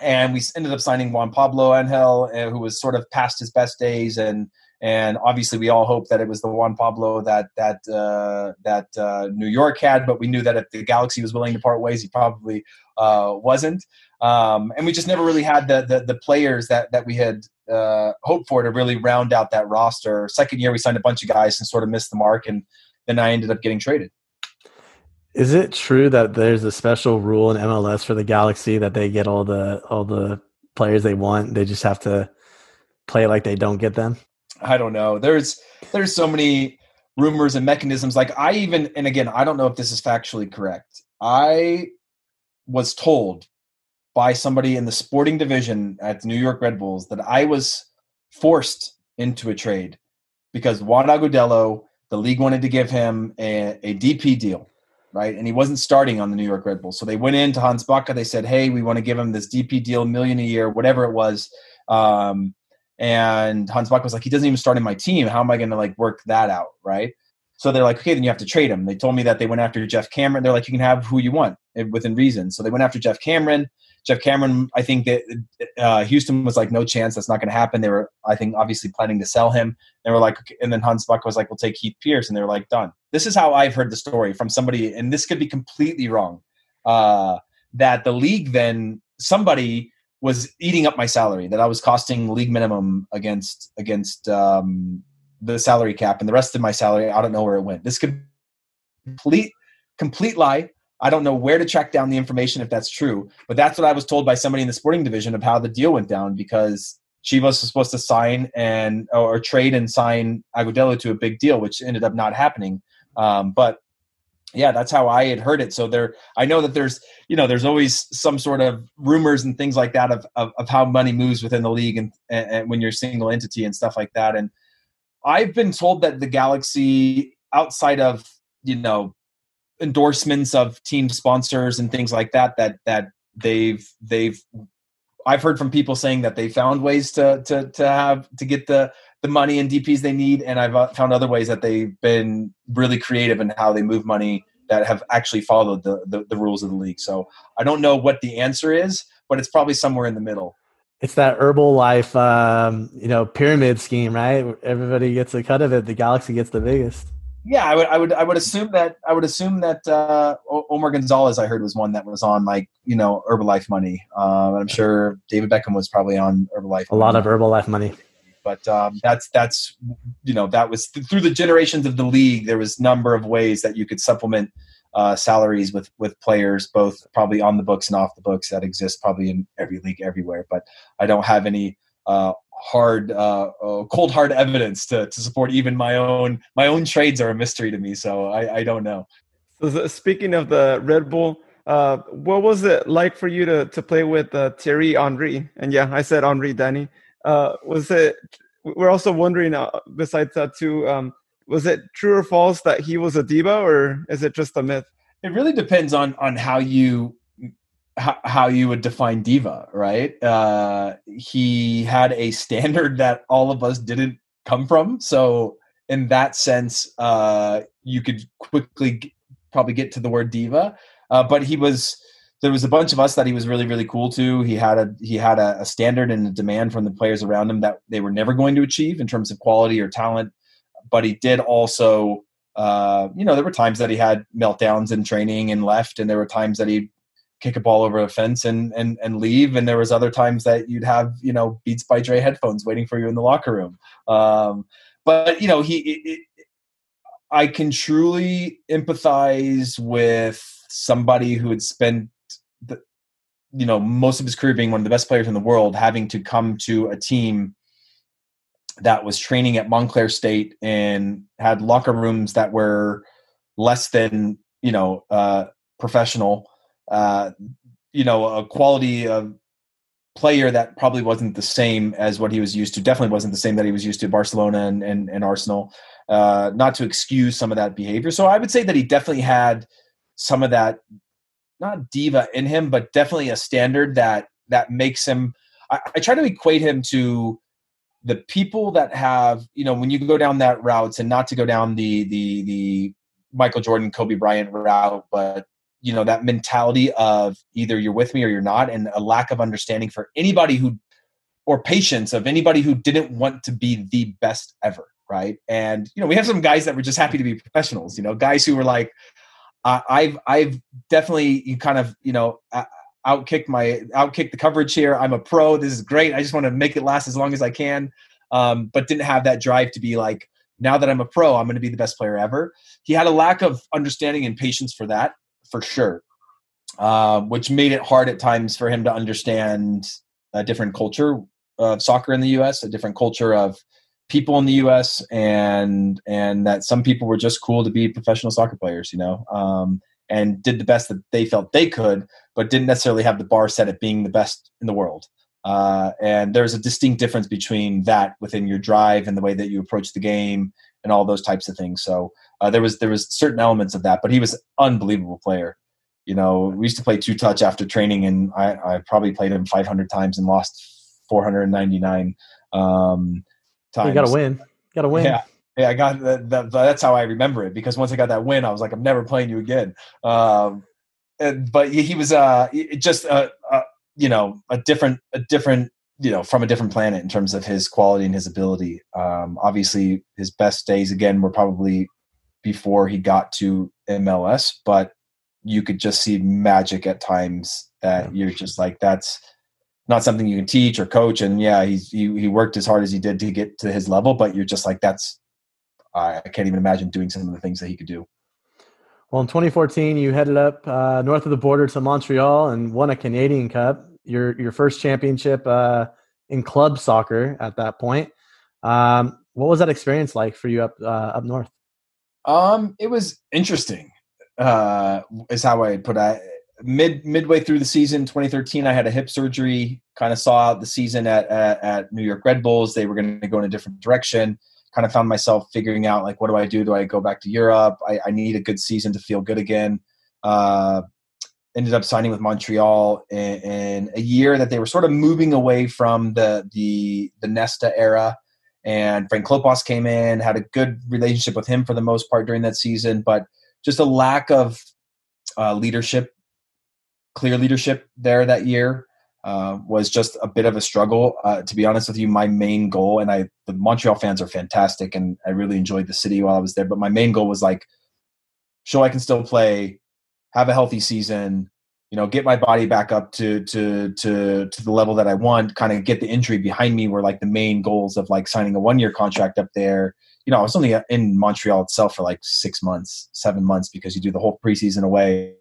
and we ended up signing Juan Pablo Angel, uh, who was sort of past his best days, and and obviously we all hoped that it was the Juan Pablo that that uh, that uh, New York had, but we knew that if the Galaxy was willing to part ways, he probably uh, wasn't. Um, and we just never really had the the, the players that that we had uh, hoped for to really round out that roster. Second year, we signed a bunch of guys and sort of missed the mark, and then I ended up getting traded. Is it true that there's a special rule in MLS for the Galaxy that they get all the all the players they want? They just have to play like they don't get them. I don't know. There's there's so many rumors and mechanisms. Like I even and again, I don't know if this is factually correct. I was told by somebody in the sporting division at the New York Red Bulls that I was forced into a trade because Juan Agudelo, the league wanted to give him a, a DP deal, right? And he wasn't starting on the New York Red Bulls. So they went in to Hans Backe. They said, hey, we want to give him this DP deal, million a year, whatever it was. Um, and Hans Backe was like, he doesn't even start in my team. How am I going to like work that out, right? So they're like, okay, then you have to trade him. They told me that they went after Geoff Cameron. They're like, you can have who you want. within reason. So they went after Geoff Cameron. Geoff Cameron, I think that uh, Houston was like, no chance, that's not going to happen. They were, I think, obviously planning to sell him. They were like, and then Hans Backe was like, we'll take Heath Pearce, and they were like, done. This is how I've heard the story from somebody, and this could be completely wrong. Uh, that the league then somebody was eating up my salary, that I was costing league minimum against against um, the salary cap, and the rest of my salary, I don't know where it went. This could complete complete lie I don't know where to track down the information if that's true, but that's what I was told by somebody in the sporting division of how the deal went down because Chivas was supposed to sign and or trade and sign Agudelo to a big deal, which ended up not happening. Um, but yeah, that's how I had heard it. So there, I know that there's, you know, there's always some sort of rumors and things like that of of, of how money moves within the league and, and, and when you're a single entity and stuff like that. And I've been told that the Galaxy, outside of you know endorsements of team sponsors and things like that that that they've they've I've heard from people saying that they found ways to to to have to get the the money and DPs they need, and I've uh, found other ways that they've been really creative in how they move money that have actually followed the, the, the rules of the league. So I don't know what the answer is, but it's probably somewhere in the middle. It's that Herbalife, um, you know, pyramid scheme, right? Everybody gets a cut of it. The Galaxy gets the biggest. Yeah, I would, I would, I would assume that I would assume that uh, Omar Gonzalez, I heard, was one that was on like you know Herbalife money. Um, I'm sure David Beckham was probably on Herbalife. A lot of Herbalife money. But um, that's that's you know that was th- through the generations of the league. There was number of ways that you could supplement uh, salaries with with players, both probably on the books and off the books, that exist probably in every league everywhere. But I don't have any uh, hard uh, uh, cold hard evidence to, to support even my own my own trades are a mystery to me so i, I don't know so speaking of the red bull uh, what was it like for you to, to play with uh, Thierry Henry? And yeah, I said Henry, Danny. Uh, was it? We're also wondering. Uh, besides that, too, um, was it true or false that he was a diva, or is it just a myth? It really depends on on how you how, how you would define diva, right? Uh, he had a standard that all of us didn't come from. So, in that sense, uh, you could quickly g- probably get to the word diva. Uh, but he was there was a bunch of us that he was really really cool to. He had a he had a, a standard and a demand from the players around him that they were never going to achieve in terms of quality or talent. But he did also. Uh, you know, there were times that he had meltdowns in training and left, and there were times that he'd kick a ball over a fence and and and leave. And there was other times that you'd have you know Beats by Dre headphones waiting for you in the locker room. Um, but you know he. It, it, I can truly empathize with somebody who had spent you know most of his career being one of the best players in the world having to come to a team that was training at Montclair State and had locker rooms that were less than you know uh, professional uh, you know, a quality of player that probably wasn't the same as what he was used to. Definitely wasn't the same that he was used to Barcelona and, and, and Arsenal. Uh, not to excuse some of that behavior. So I would say that he definitely had some of that, not diva in him, but definitely a standard that that makes him. I, I try to equate him to the people that have, you know, when you go down that route, and not to go down the the the Michael Jordan, Kobe Bryant route, but you know that mentality of either you're with me or you're not and a lack of understanding for anybody who or patience of anybody who didn't want to be the best ever right and you know we have some guys that were just happy to be professionals you know guys who were like i've i've definitely you kind of you know outkicked my outkicked the coverage here. I'm a pro. This is great. I just want to make it last as long as i can. Um, but didn't have that drive to be like now that i'm a pro i'm going to be the best player ever. He had a lack of understanding and patience for that for sure, uh, which made it hard at times for him to understand a different culture of soccer in the U.S., a different culture of people in the U.S., and and that some people were just cool to be professional soccer players, you know, um, and did the best that they felt they could, but didn't necessarily have the bar set at being the best in the world. Uh, and there's a distinct difference between that within your drive and the way that you approach the game and all those types of things. So uh, there was there was certain elements of that, but he was unbelievable player. You know, we used to play two touch after training, and I, I probably played him 500 times and lost 499 um, times. You got to win. Got to win. Yeah. Yeah, I got that, that, That's how I remember it because once I got that win, I was like, I'm never playing you again. Um, uh, but he was uh just a, a you know a different a different you know from a different planet in terms of his quality and his ability. Um, obviously, his best days again were probably before he got to MLS, but you could just see magic at times that yeah. you're just like that's not something you can teach or coach. And yeah, he's he, he worked as hard as he did to get to his level, but you're just like that's I, I can't even imagine doing some of the things that he could do. Well, in 2014, you headed up uh, north of the border to Montreal and won a Canadian Cup, your your first championship uh, in club soccer at that point. Um, what was that experience like for you up uh, up north? Um, it was interesting. Uh, is how I put it. Mid midway through the season, 2013, I had a hip surgery. Kind of saw out the season at, at, at New York Red Bulls. They were going to go in a different direction kind of found myself figuring out like what do I do? Do I go back to Europe? I, I need a good season to feel good again. Uh, ended up signing with Montreal in, in, a year that they were sort of moving away from the the the Nesta era. And Frank Klopas came in, had a good relationship with him for the most part during that season, but just a lack of uh, leadership, clear leadership there that year. Uh, was just a bit of a struggle. Uh, to be honest with you, my main goal, and I, the Montreal fans are fantastic, and I really enjoyed the city while I was there. But my main goal was like, show I can still play, have a healthy season, you know, get my body back up to to to to the level that I want. Kind of get the injury behind me. Were like the main goals of like signing a one year contract up there. You know, I was only in Montreal itself for like six months, seven months because you do the whole preseason away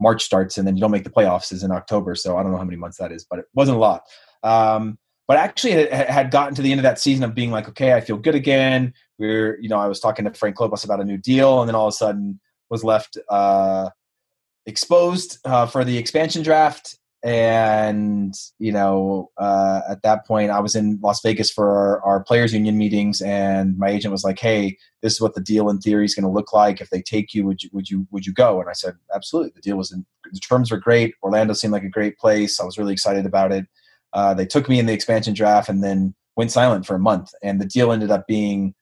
March starts and then you don't make the playoffs is in October. So I don't know how many months that is, but it wasn't a lot. Um, but actually it had gotten to the end of that season of being like, okay, I feel good again. We're, you know, I was talking to Frank Klopas about a new deal and then all of a sudden was left uh, exposed uh, for the expansion draft and you know uh, at that point i was in las vegas for our, our, players union meetings and my agent was like hey this is what the deal in theory is going to look like. If they take you would you would you would you go? And i said absolutely. The deal was in the terms were great. Orlando seemed like a great place. I was really excited about it. Uh, they took me in the expansion draft and then went silent for a month and the deal ended up being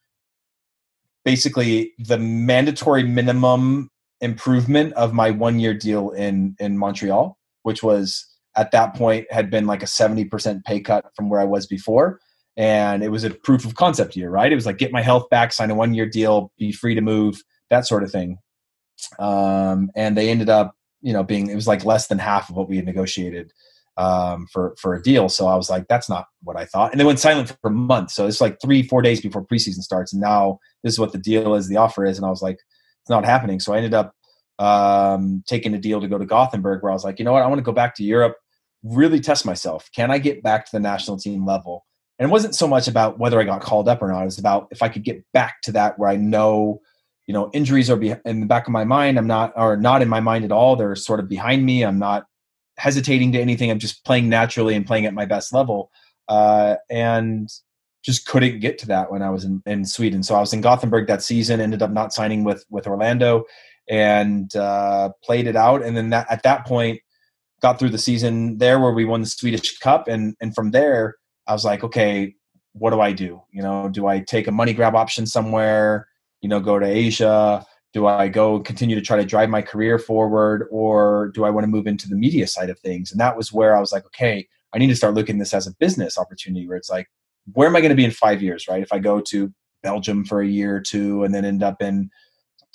basically the mandatory minimum improvement of my one year deal in in montreal which was at that point had been like a 70% pay cut from where I was before. And it was a proof of concept year, right? It was like get my health back, sign a one year deal, be free to move, that sort of thing. Um, and they ended up, you know, being, it was like less than half of what we had negotiated um, for, for a deal. So I was like, that's not what I thought. And they went silent for a month. So it's like three, four days before preseason starts. And now this is what the deal is, the offer is. And I was like, it's not happening. So I ended up um, taking a deal to go to Gothenburg, where I was like, you know what, I want to go back to Europe, really test myself. Can I get back to the national team level? And it wasn't so much about whether I got called up or not. It was about if I could get back to that where I know, you know, injuries are in the back of my mind. I'm not, or not in my mind at all. They're sort of behind me. I'm not hesitating to anything. I'm just playing naturally and playing at my best level. Uh, and just couldn't get to that when I was in, in Sweden. So I was in Gothenburg that season, ended up not signing with with Orlando and uh, played it out. And then that, at that point, got through the season there where we won the Swedish Cup. And and from there, I was like, okay, what do I do? You know, do I take a money grab option somewhere? You know, go to Asia? Do I go continue to try to drive my career forward, or do I want to move into the media side of things? And that was where I was like, okay, I need to start looking this as a business opportunity. Where it's like, where am I going to be in five years? Right? If I go to Belgium for a year or two, and then end up in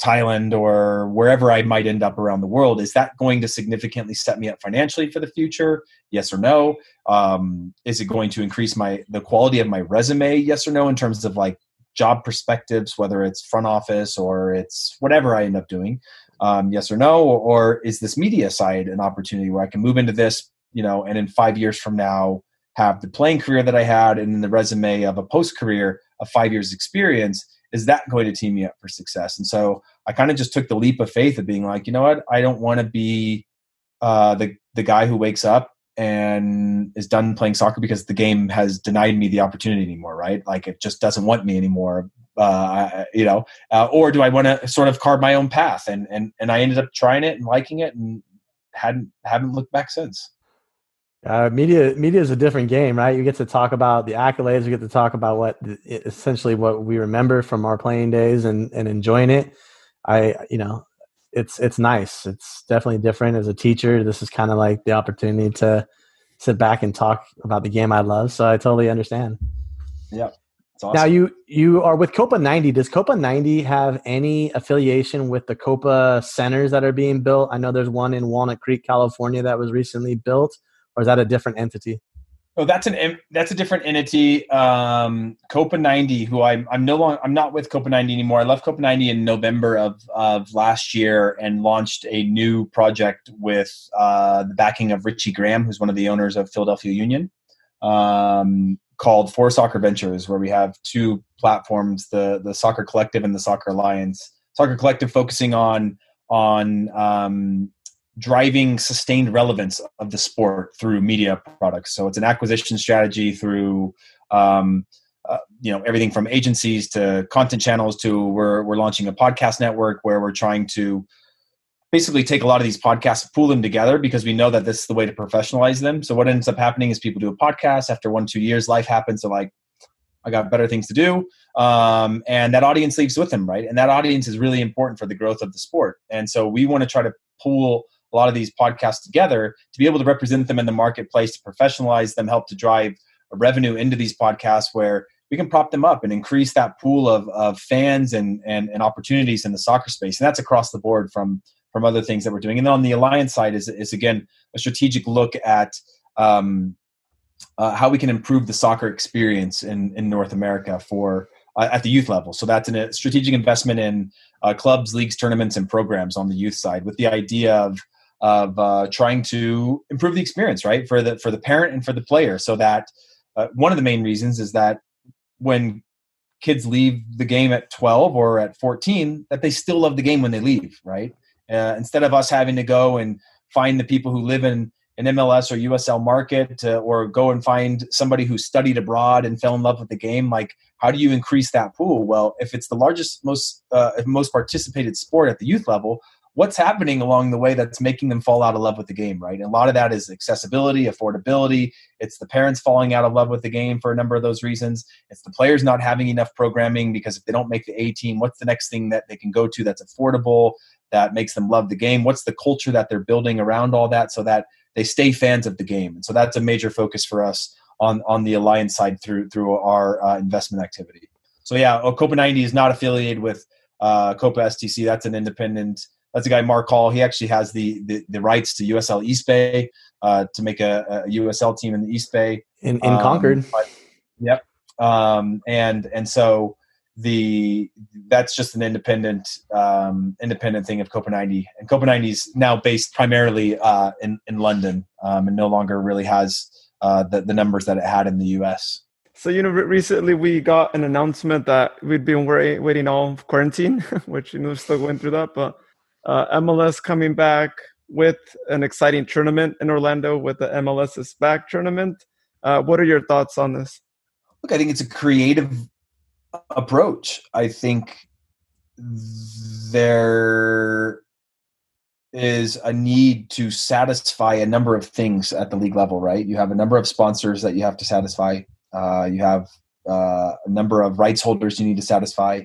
Thailand or wherever I might end up around the world, is that going to significantly set me up financially for the future? Yes or no? Um, is it going to increase my the quality of my resume? Yes or no? In terms of like job perspectives, whether it's front office or it's whatever I end up doing, um, yes or no? Or, or is this media side an opportunity where I can move into this, you know, and in five years from now have the playing career that I had and the resume of a post career of five years experience? Is that going to team me up for success? And so I kind of just took the leap of faith of being like, you know what, I don't want to be uh, the the guy who wakes up and is done playing soccer because the game has denied me the opportunity anymore, right? Like it just doesn't want me anymore, uh, you know. Uh, or do I want to sort of carve my own path? And and and I ended up trying it and liking it, and hadn't haven't looked back since. Uh, media media is a different game, right? You get to talk about the accolades. You get to talk about what essentially what we remember from our playing days and and enjoying it. I, you know, it's it's nice. It's definitely different as a teacher. This is kind of like the opportunity to sit back and talk about the game I love. So I totally understand. Yeah. Awesome. Now you you are with Copa 90. Does Copa 90 have any affiliation with the Copa centers that are being built? I know there's one in Walnut Creek, California that was recently built, or is that a different entity? Oh, that's an that's a different entity. Um, Copa 90, who I'm I'm no longer I'm not with Copa 90 anymore. I left Copa 90 in November of of last year and launched a new project with uh, the backing of Richie Graham, who's one of the owners of Philadelphia Union, um, called Four Soccer Ventures, where we have two platforms: the the Soccer Collective and the Soccer Alliance. Soccer Collective focusing on on um, driving sustained relevance of the sport through media products. So it's an acquisition strategy through, um, uh, you know, everything from agencies to content channels to we're we're launching a podcast network where we're trying to basically take a lot of these podcasts, pull them together because we know that this is the way to professionalize them. So what ends up happening is people do a podcast after one two years, life happens. They're like, I got better things to do, um, and that audience leaves with them, right? And that audience is really important for the growth of the sport. And so we want to try to pull a lot of these podcasts together to be able to represent them in the marketplace, to professionalize them, help to drive revenue into these podcasts where we can prop them up and increase that pool of, of fans and, and, and opportunities in the soccer space. And that's across the board from, from other things that we're doing. And then on the alliance side is, is again, a strategic look at um, uh, how we can improve the soccer experience in, in North America for uh, at the youth level. So that's a strategic investment in uh, clubs, leagues, tournaments, and programs on the youth side with the idea of of uh, trying to improve the experience, right, for the for the parent and for the player. So that uh, one of the main reasons is that when kids leave the game at 12 or at 14, that they still love the game when they leave, right? Uh, instead of us having to go and find the people who live in an MLS or USL market, or go and find somebody who studied abroad and fell in love with the game, like how do you increase that pool? Well, if it's the largest, most uh, most participated sport at the youth level, what's happening along the way that's making them fall out of love with the game, right? And a lot of that is accessibility, affordability. It's the parents falling out of love with the game for a number of those reasons. It's the players not having enough programming because if they don't make the A team, what's the next thing that they can go to that's affordable, that makes them love the game? What's the culture that they're building around all that so that they stay fans of the game? And so that's a major focus for us on, on the Alliance side through, through our uh, investment activity. So yeah, Copa 90 is not affiliated with uh, Copa STC. That's an independent that's a guy Mark Hall. He actually has the the, the rights to USL East Bay uh, to make a, a, USL team in the East Bay in, in um, Concord. But, yep. Um, and and so the that's just an independent um, independent thing of Copa 90, and Copa 90 is now based primarily uh, in in London, um, and no longer really has uh, the the numbers that it had in the U.S. So you know, recently we got an announcement that we'd been waiting on quarantine, which you know still going through that, but uh, MLS coming back with an exciting tournament in Orlando with the MLS is back tournament. Uh, what are your thoughts on this? Look, I think it's a creative approach. I think there is a need to satisfy a number of things at the league level, right? You have a number of sponsors that you have to satisfy. Uh, you have uh, a number of rights holders you need to satisfy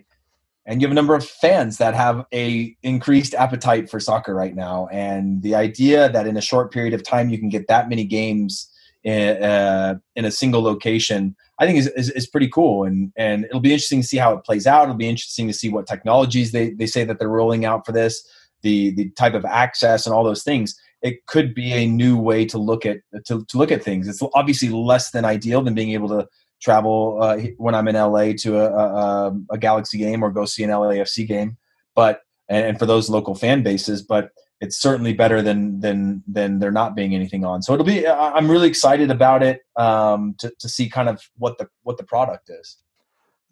and you have a number of fans that have a increased appetite for soccer right now. And the idea that in a short period of time you can get that many games in, uh, in a single location i think is, is, is, pretty cool. And, and it'll be interesting to see how it plays out. It'll be interesting to see what technologies they, they say that they're rolling out for this the, the type of access and all those things. It could be a new way to look at to, to look at things. It's obviously less than ideal than being able to travel uh, when I'm in LA to a, a, a, Galaxy game or go see an LAFC game. But and, for those local fan bases, but it's certainly better than than than there not being anything on. So it'll be. I'm really excited about it um, to to see kind of what the what the product is.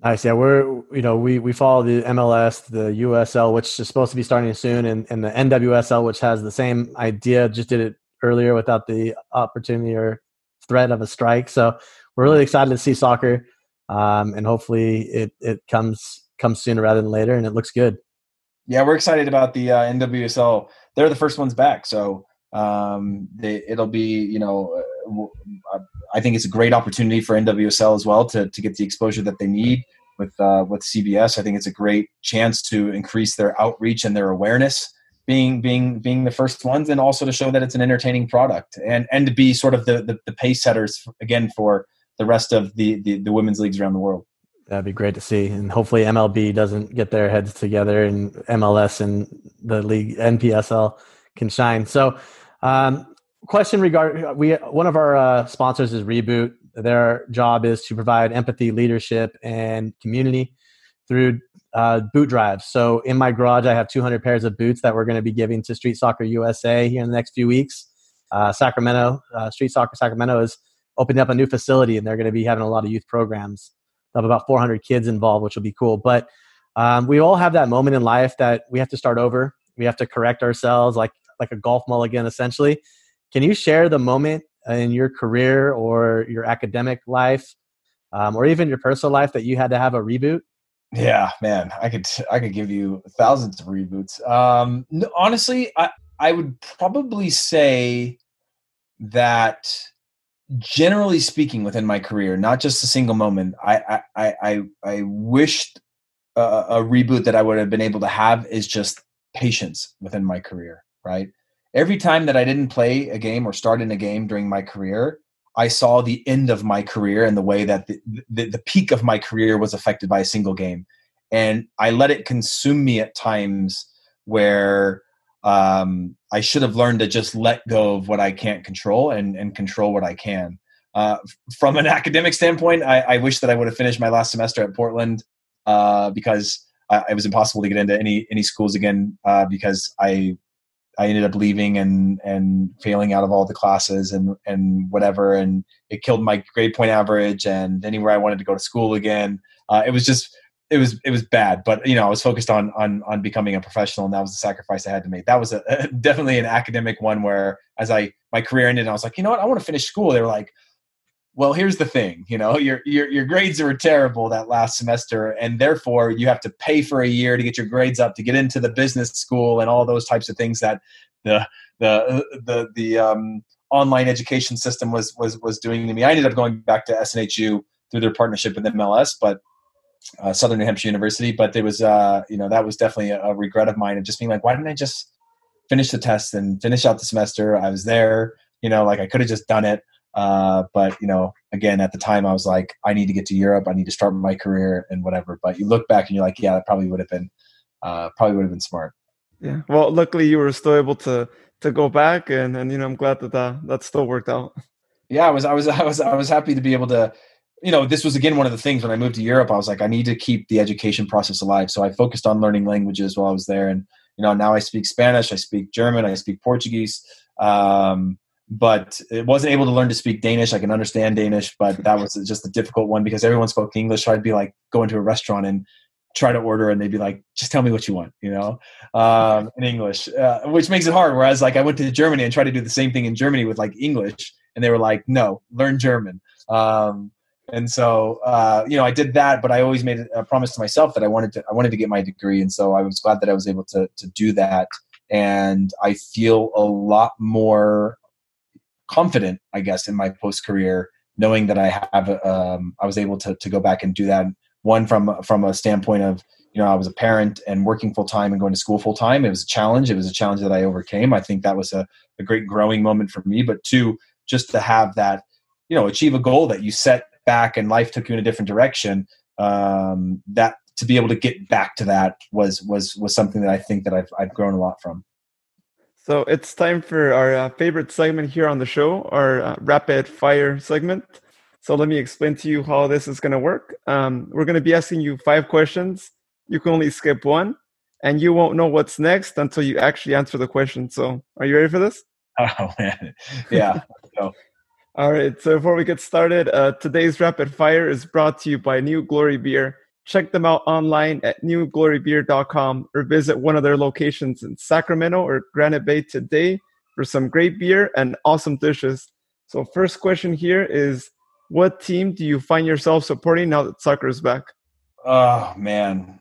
Nice. Yeah, we're you know we we follow the MLS, the USL, which is supposed to be starting soon, and, and the NWSL, which has the same idea, just did it earlier without the opportunity or threat of a strike. So we're really excited to see soccer, um, and hopefully it it comes comes sooner rather than later, and it looks good. Yeah, we're excited about the uh, NWSL. They're the first ones back, so um, they, it'll be you know uh, I think it's a great opportunity for NWSL as well to to get the exposure that they need with uh, with CBS. I think it's a great chance to increase their outreach and their awareness being being being the first ones and also to show that it's an entertaining product and and to be sort of the the, the pace setters again for the rest of the, the the women's leagues around the world That'd be great to see, and hopefully MLB doesn't get their heads together, and MLS and the league NPSL can shine. So, um, question regarding we one of our uh, sponsors is Reboot. Their job is to provide empathy, leadership, and community through uh, boot drives. So, in my garage, I have 200 pairs of boots that we're going to be giving to Street Soccer USA here in the next few weeks. Uh, Sacramento, uh, Street Soccer Sacramento is opening up a new facility, and they're going to be having a lot of youth programs of about 400 kids involved, which will be cool. But um, we all have that moment in life that we have to start over. We have to correct ourselves, like like a golf mulligan, essentially. Can you share the moment in your career or your academic life, um, or even your personal life, that you had to have a reboot? Yeah, man, I could I could give you thousands of reboots. Um, honestly, I I would probably say that generally speaking within my career not just a single moment i i i i wished a, a, reboot that i would have been able to have is just patience within my career right? Every time that i didn't play a game or start in a game during my career i saw the end of my career and the way that the, the, the peak of my career was affected by a single game. And i let it consume me at times where um, I should have learned to just let go of what I can't control and, and control what I can. Uh, from an academic standpoint, I, I, wish that I would have finished my last semester at Portland uh, because I, it was impossible to get into any any schools again uh, because I I ended up leaving and and failing out of all the classes and and whatever, and it killed my grade point average and anywhere I wanted to go to school again. Uh, it was just it was it was bad but you know i was focused on on on becoming a professional and that was the sacrifice i had to make. That was a, a, definitely an academic one where as i my career ended i was like you know what? I want to finish school. They were like well here's the thing you know your your your grades were terrible that last semester and therefore you have to pay for a year to get your grades up to get into the business school and all those types of things that the the the the um, online education system was was was doing to me. I ended up going back to snhu through their partnership with mls but uh, Southern New Hampshire University. But it was, uh, you know, that was definitely a, a, regret of mine of just being like, why didn't I just finish the test and finish out the semester? I was there, you know, like I could have just done it. Uh, but you know, again, at the time, I was like, I need to get to Europe. I need to start my career and whatever. But you look back and you're like, yeah, that probably would have been, uh, probably would have been smart. Yeah. Well, luckily you were still able to to go back, and and you know, I'm glad that that, that still worked out. Yeah, I was, I was, I was, I was happy to be able to you know, this was again one of the things when I moved to Europe. I was like, I need to keep the education process alive. So I focused on learning languages while I was there, and you know, now I speak Spanish, I speak German, I speak Portuguese. Um, but it wasn't able to learn to speak Danish. I can understand Danish, but that was just a difficult one because everyone spoke English. So I'd be like go into a restaurant and try to order, and they'd be like, "Just tell me what you want," you know, um, in English, uh, which makes it hard. Whereas like I went to Germany and tried to do the same thing in Germany with like English, and they were like, "No, learn German." Um, and so uh, you know i did that but i always made a promise to myself that i wanted to i wanted to get my degree. And so i was glad that i was able to to do that. And i feel a lot more confident i guess in my post career knowing that i have um, i was able to, to go back and do that. One from from a standpoint of you know i was a parent and working full time and going to school full time it was a challenge. It was a challenge that i overcame. I think that was a, a great growing moment for me. But two just to have that you know achieve a goal that you set back and life took you in a different direction um, that to be able to get back to that was was was something that i think that i've, I've grown a lot from. So it's time for our uh, favorite segment here on the show our uh, rapid fire segment. So let me explain to you how this is going to work. Um, we're going to be asking you five questions. You can only skip one and you won't know what's next until you actually answer the question. So are you ready for this? Oh man. Yeah All right. So before we get started, uh, today's rapid fire is brought to you by New Glory Beer. Check them out online at newglorybeer.com or visit one of their locations in Sacramento or Granite Bay today for some great beer and awesome dishes. So, first question here is What team do you find yourself supporting now that soccer is back? Oh, man.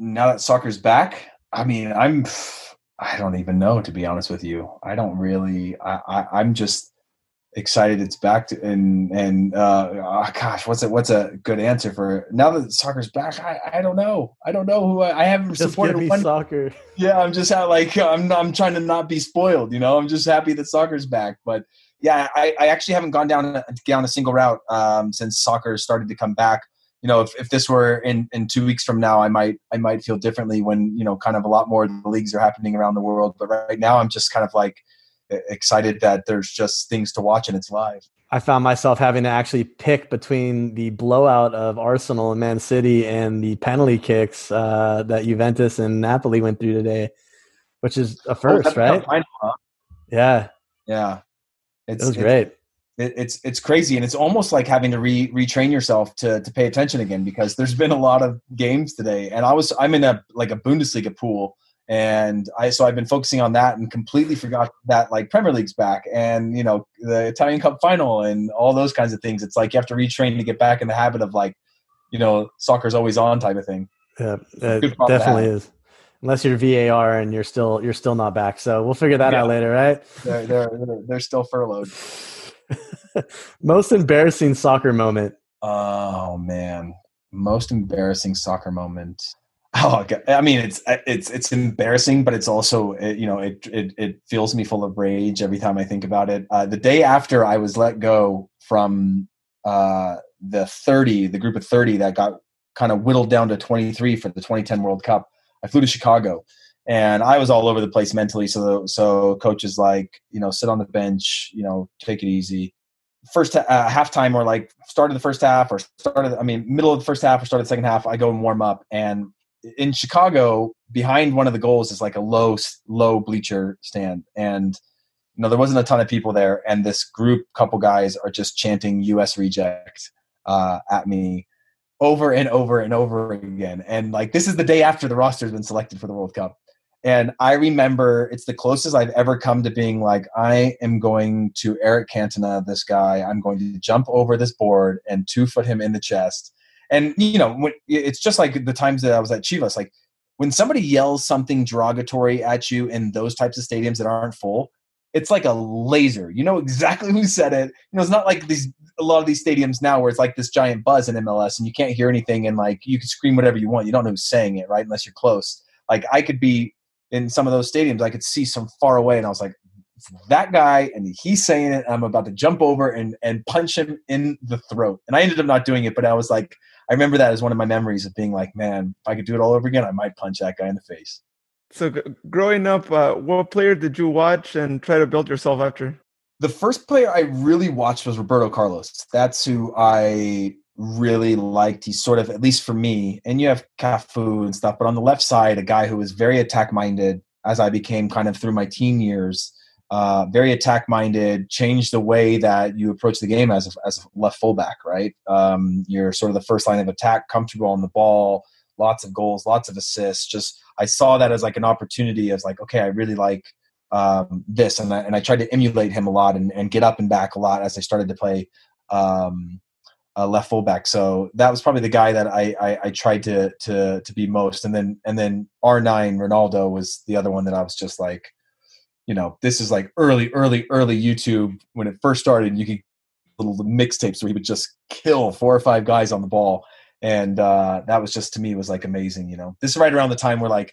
Now that soccer's back, I mean, I'm. I don't even know to be honest with you. I don't really. I, I I'm just excited it's back to and and uh oh, gosh what's a what's a good answer for now that soccer's back i i don't know. I don't know who i, I haven't Just supported one soccer. yeah i'm just ha- like i'm i'm trying to not be spoiled you know? I'm just happy that soccer's back but yeah i i actually haven't gone down down a single route um since soccer started to come back. You know if, if this were in in two weeks from now i might i might feel differently when you know kind of a lot more leagues are happening around the world but right now i'm just kind of like excited that there's just things to watch and it's live I found myself having to actually pick between the blowout of Arsenal and Man City and the penalty kicks uh, that Juventus and Napoli went through today, which is a Oh, first, that's right? final, huh? Yeah, yeah it it's was it's- great. it, it's it's crazy and it's almost like having to re retrain yourself to to pay attention again because there's been a lot of games today and i was i'm in a like a bundesliga pool and i so i've been focusing on that and completely forgot that like premier league's back and you know the italian cup final and all those kinds of things it's like you have to retrain to get back in the habit of like you know soccer's always on type of thing Yeah, it uh, definitely is. Unless you're VAR and you're still you're still not back, so we'll figure that out later, right? they're they're, they're still furloughed Most embarrassing soccer moment. Oh man, most embarrassing soccer moment. Oh, okay. I mean, it's it's it's embarrassing, but it's also it, you know it, it it fills me full of rage every time I think about it. Uh, the day after I was let go from uh, the thirty, the group of thirty that got kind of whittled down to twenty three for the twenty ten World Cup, I flew to Chicago, and I was all over the place mentally. So so coaches like you know sit on the bench, you know take it easy first uh, halftime or like started the first half or start started I mean middle of the first half or started the second half I go and warm up and in Chicago behind one of the goals is like a low low bleacher stand and you know there wasn't a ton of people there and this group couple guys are just chanting US reject uh, at me over and over and over again and like this is the day after the roster has been selected for the World Cup and I remember it's the closest I've ever come to being like, I am going to Eric Cantona, this guy. I'm going to jump over this board and two foot him in the chest. And, you know, it's just like the times that I was at Chivas. Like when somebody yells something derogatory at you in those types of stadiums that aren't full, it's like a laser. You know exactly who said it. You know, it's not like these a lot of these stadiums now where it's like this giant buzz in MLS and you can't hear anything and like you can scream whatever you want. You don't know who's saying it, right? Unless you're close. Like I could be in some of those stadiums, I could see some far away, and I was like, "That guy," and he's saying it. I'm about to jump over and and punch him in the throat. And I ended up not doing it, but I was like, I remember that as one of my memories of being like, "Man, if I could do it all over again, I might punch that guy in the face." So, g- growing up, uh, what player did you watch and try to build yourself after? The first player I really watched was Roberto Carlos. That's who I really liked. He's sort of, at least for me, and you have Cafu and stuff, but on the left side, a guy who was very attack minded as I became kind of through my teen years, uh, very attack minded, change the way that you approach the game as a, as a left fullback, right? Um, you're sort of the first line of attack, comfortable on the ball, lots of goals, lots of assists. Just, I saw that as like an opportunity as like, okay, I really like um, this, and I, and I tried to emulate him a lot and, and get up and back a lot as I started to play um, left fullback. So that was probably the guy that I, I, I tried to to to be most, and then and then R nine Ronaldo was the other one that I was just like, you know, this is like early early early YouTube when it first started. You could little mixtapes where he would just kill four or five guys on the ball, and uh, that was just to me was like amazing. You know, this is right around the time where like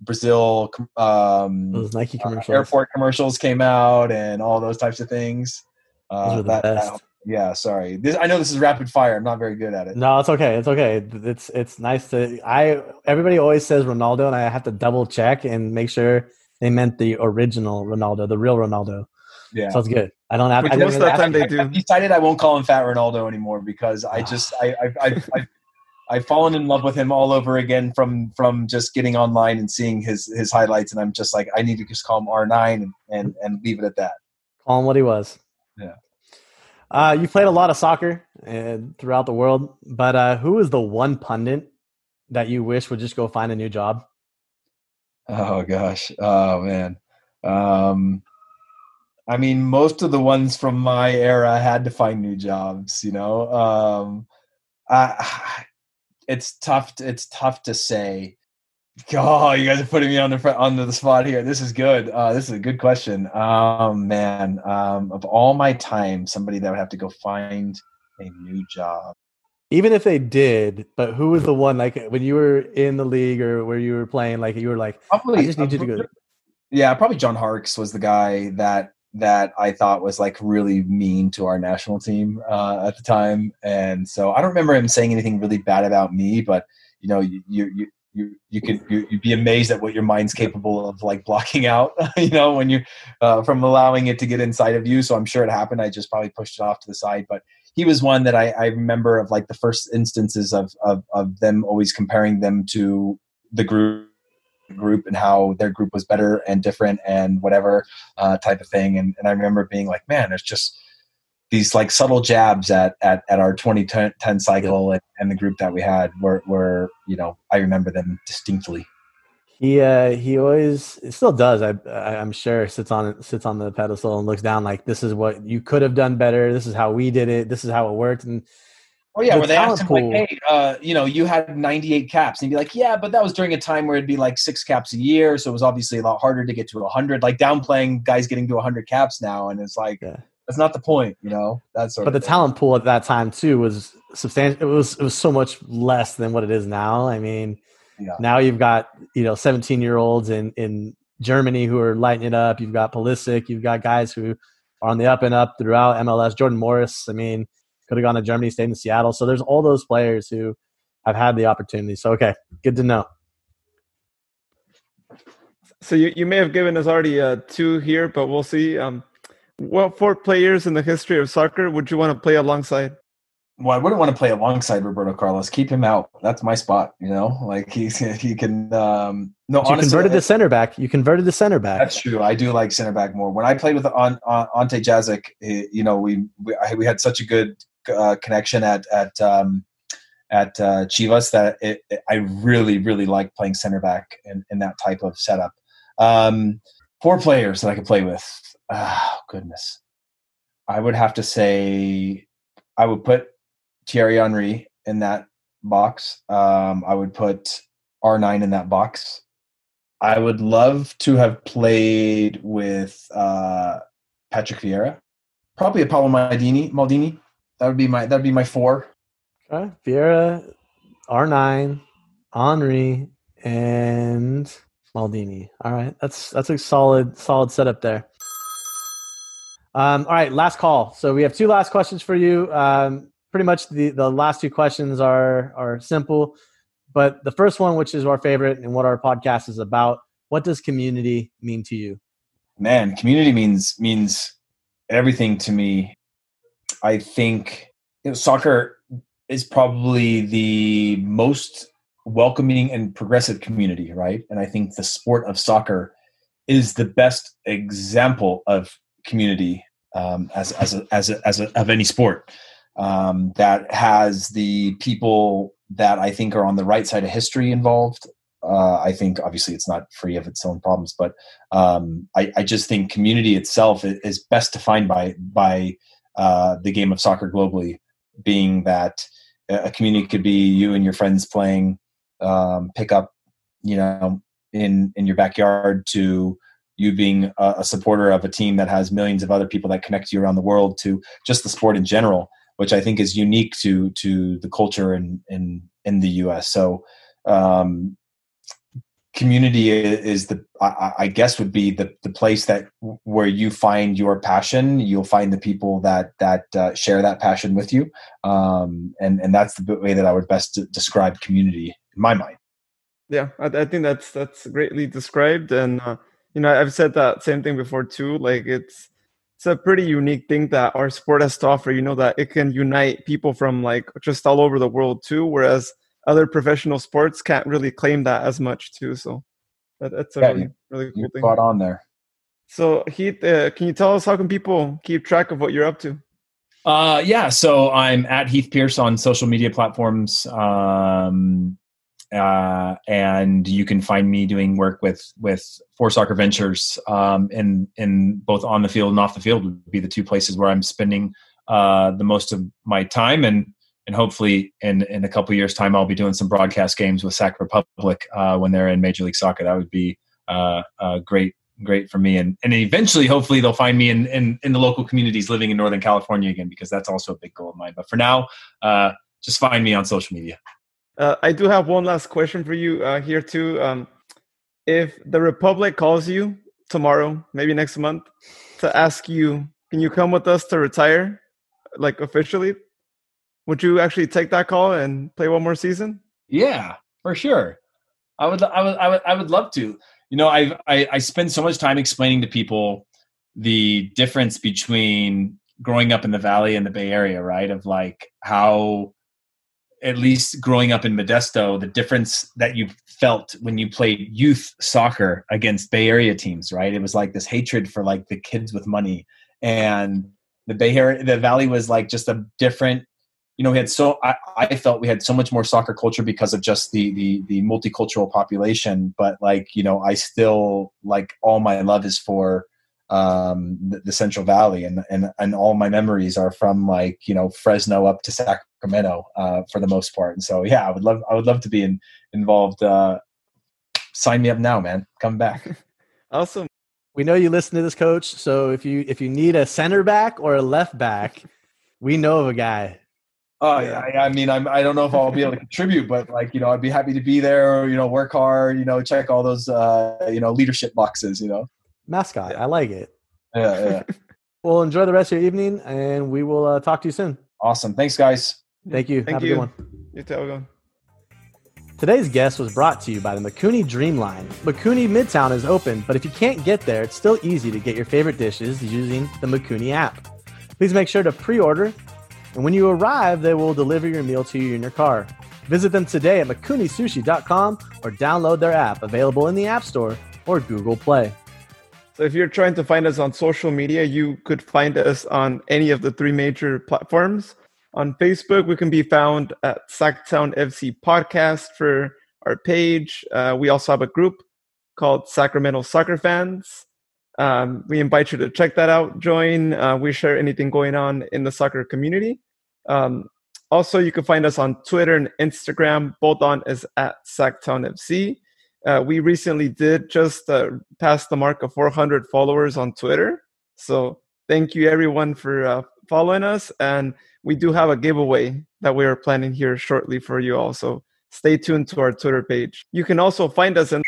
Brazil um, Nike uh, airport commercials came out and all those types of things. Uh, Those are the that- that yeah, sorry. This, I know this is rapid fire. I'm not very good at it. No, it's okay. It's okay. It's it's nice to I everybody always says Ronaldo and I have to double check and make sure they meant the original Ronaldo, the real Ronaldo. Yeah. sounds good. I don't have Which I most of the time to- they do. I've decided I won't call him Fat Ronaldo anymore because I just I I I. I I've fallen in love with him all over again from from just getting online and seeing his his highlights, and I'm just like I need to just call him R9 and and, and leave it at that. call him what he was. Yeah. Uh, you played a lot of soccer uh, throughout the world, but uh, who is the one pundit that you wish would just go find a new job? Oh gosh. Oh man. Um I mean most of the ones from my era had to find new jobs, you know. Um I it's tough to, it's tough to say. Oh, you guys are putting me on the front on the spot here. This is good. Uh, this is a good question. Um, man, um, of all my time, somebody that would have to go find a new job. Even if they did, but who was the one like when you were in the league or where you were playing? Like you were like, probably, I just need you to go. Yeah, probably John Harkes was the guy that that I thought was like really mean to our national team uh, at the time, and so I don't remember him saying anything really bad about me. But you know, you you you you could you, would be amazed at what your mind's capable of like blocking out. you know, when you uh, from allowing it to get inside of you. So I'm sure it happened. I just probably pushed it off to the side, but he was one that I, I remember of like the first instances of, of of them always comparing them to the group group and how their group was better and different and whatever uh, type of thing. And, and I remember being like, man, it's just these like subtle jabs at, at, at our 2010 cycle and, and the group that we had were, were, you know, I remember them distinctly. He uh, he always still does. I, I am sure sits on sits on the pedestal and looks down like this is what you could have done better. This is how we did it. This is how it worked. And Oh yeah, where they asked him pool. like, "Hey, uh, you know, you had 98 caps," and he'd be like, "Yeah, but that was during a time where it'd be like six caps a year, so it was obviously a lot harder to get to 100." Like downplaying guys getting to 100 caps now, and it's like yeah. that's not the point, you know. That's but the thing. talent pool at that time too was substantial. It was it was so much less than what it is now. I mean, yeah. now you've got you know 17 year olds in in Germany who are lighting it up. You've got Pulisic. You've got guys who are on the up and up throughout MLS. Jordan Morris. I mean could have gone to Germany, stayed in Seattle. So there's all those players who have had the opportunity. So okay, good to know. So you, you may have given us already uh, two here, but we'll see. Um, what four players in the history of soccer would you want to play alongside? Well, I wouldn't want to play alongside Roberto Carlos. Keep him out. That's my spot. You know, like he's he can. Um, no, you honestly, converted the center back. You converted the center back. That's true. I do like center back more. When I played with on, on Ante Jazic, you know, we we, we had such a good uh, connection at at um, at uh, Chivas that it, it, I really really like playing center back in, in that type of setup. Um, four players that I could play with. Oh goodness, I would have to say I would put Thierry Henry in that box. Um, I would put R9 in that box. I would love to have played with uh, Patrick Vieira, probably Paolo Maldini. Maldini that would be my that would be my four. Okay, Vieira, R nine, Henry, and Maldini. All right, that's that's a solid solid setup there. Um, all right, last call. So we have two last questions for you. Um, pretty much the the last two questions are are simple, but the first one, which is our favorite and what our podcast is about, what does community mean to you? Man, community means means everything to me. I think you know, soccer is probably the most welcoming and progressive community, right? And I think the sport of soccer is the best example of community um, as as a, as a, as a, of any sport um, that has the people that I think are on the right side of history involved. Uh, I think obviously it's not free of its own problems, but um, I, I, just think community itself is best defined by by uh, the game of soccer globally, being that a community could be you and your friends playing um, pick up, you know, in in your backyard to you being a, a, supporter of a team that has millions of other people that connect you around the world to just the sport in general, which I think is unique to to the culture in in in the U.S. So um, community is the I, I, guess would be the the place that where you find your passion. You'll find the people that that uh, share that passion with you. Um, and and that's the way that i would best describe community in my mind. Yeah i, I think that's that's greatly described. And uh, you know i've said that same thing before too. Like it's it's a pretty unique thing that our sport has to offer you know that it can unite people from like just all over the world too whereas other professional sports can't really claim that as much too. So that, that's a yeah, really, really cool thing. Spot on there. So Heath, uh, can you tell us how can people keep track of what you're up to? Uh, yeah, so I'm at Heath Pearce on social media platforms. Um, uh, and you can find me doing work with with Four Soccer Ventures um, in in both on the field and off the field would be the two places where I'm spending uh, the most of my time. And and hopefully in in a couple years time I'll be doing some broadcast games with Sac Republic uh, when they're in Major League Soccer. That would be uh, uh, great great for me and and eventually hopefully they'll find me in, in in the local communities living in northern california again because that's also a big goal of mine but for now uh just find me on social media uh, i do have one last question for you uh here too. Um if the republic calls you tomorrow maybe next month to ask you can you come with us to retire? like officially would you actually take that call and play one more season? Yeah for sure. I would i would i would, I would love to. You know I, I i spend so much time explaining to people the difference between growing up in the valley and the bay area right? Of like how at least growing up in modesto the difference that you felt when you played youth soccer against bay area teams right it was like this hatred for like the kids with money and the bay area the valley was like just a different you know, we had so I, I, felt we had so much more soccer culture because of just the the the multicultural population. But like, you know, I still like all my love is for um, the, the, Central Valley, and and and all my memories are from like you know Fresno up to Sacramento uh, for the most part. And so yeah, I would love I would love to be in, involved. Uh, sign me up now, man. Come back. awesome. We know you listen to this, coach. So if you if you need a center back or a left back, we know of a guy Oh yeah, I, I mean, I'm, I don't know if I'll be able to contribute, but like you know, I'd be happy to be there. You know, work hard. You know, check all those uh, you know leadership boxes. You know, mascot. I like it. Yeah, yeah. well, enjoy the rest of your evening, and we will uh, talk to you soon. Awesome. Thanks, guys. Thank you. Thank Have you. a good one. You too. Going. Today's guest was brought to you by the Mikuni Dreamline. Mikuni Midtown is open, but if you can't get there, it's still easy to get your favorite dishes using the Mikuni app. Please make sure to pre-order and when you arrive, they will deliver your meal to you in your car. Visit them today at mikunisushi.com or download their app available in the App Store or Google Play. So if you're trying to find us on social media, you could find us on any of the three major platforms. On Facebook, we can be found at Sacktown FC Podcast for our page. Uh, we also have a group called Sacramento Soccer Fans. Um, we invite you to check that out, join. Uh, we share anything going on in the soccer community. Um, also, you can find us on Twitter and Instagram. Both on is at Sacktown FC. Uh, we recently did just uh, pass the mark of 400 followers on Twitter. So thank you everyone for uh, following us. And we do have a giveaway that we are planning here shortly for you all. So stay tuned to our Twitter page. You can also find us in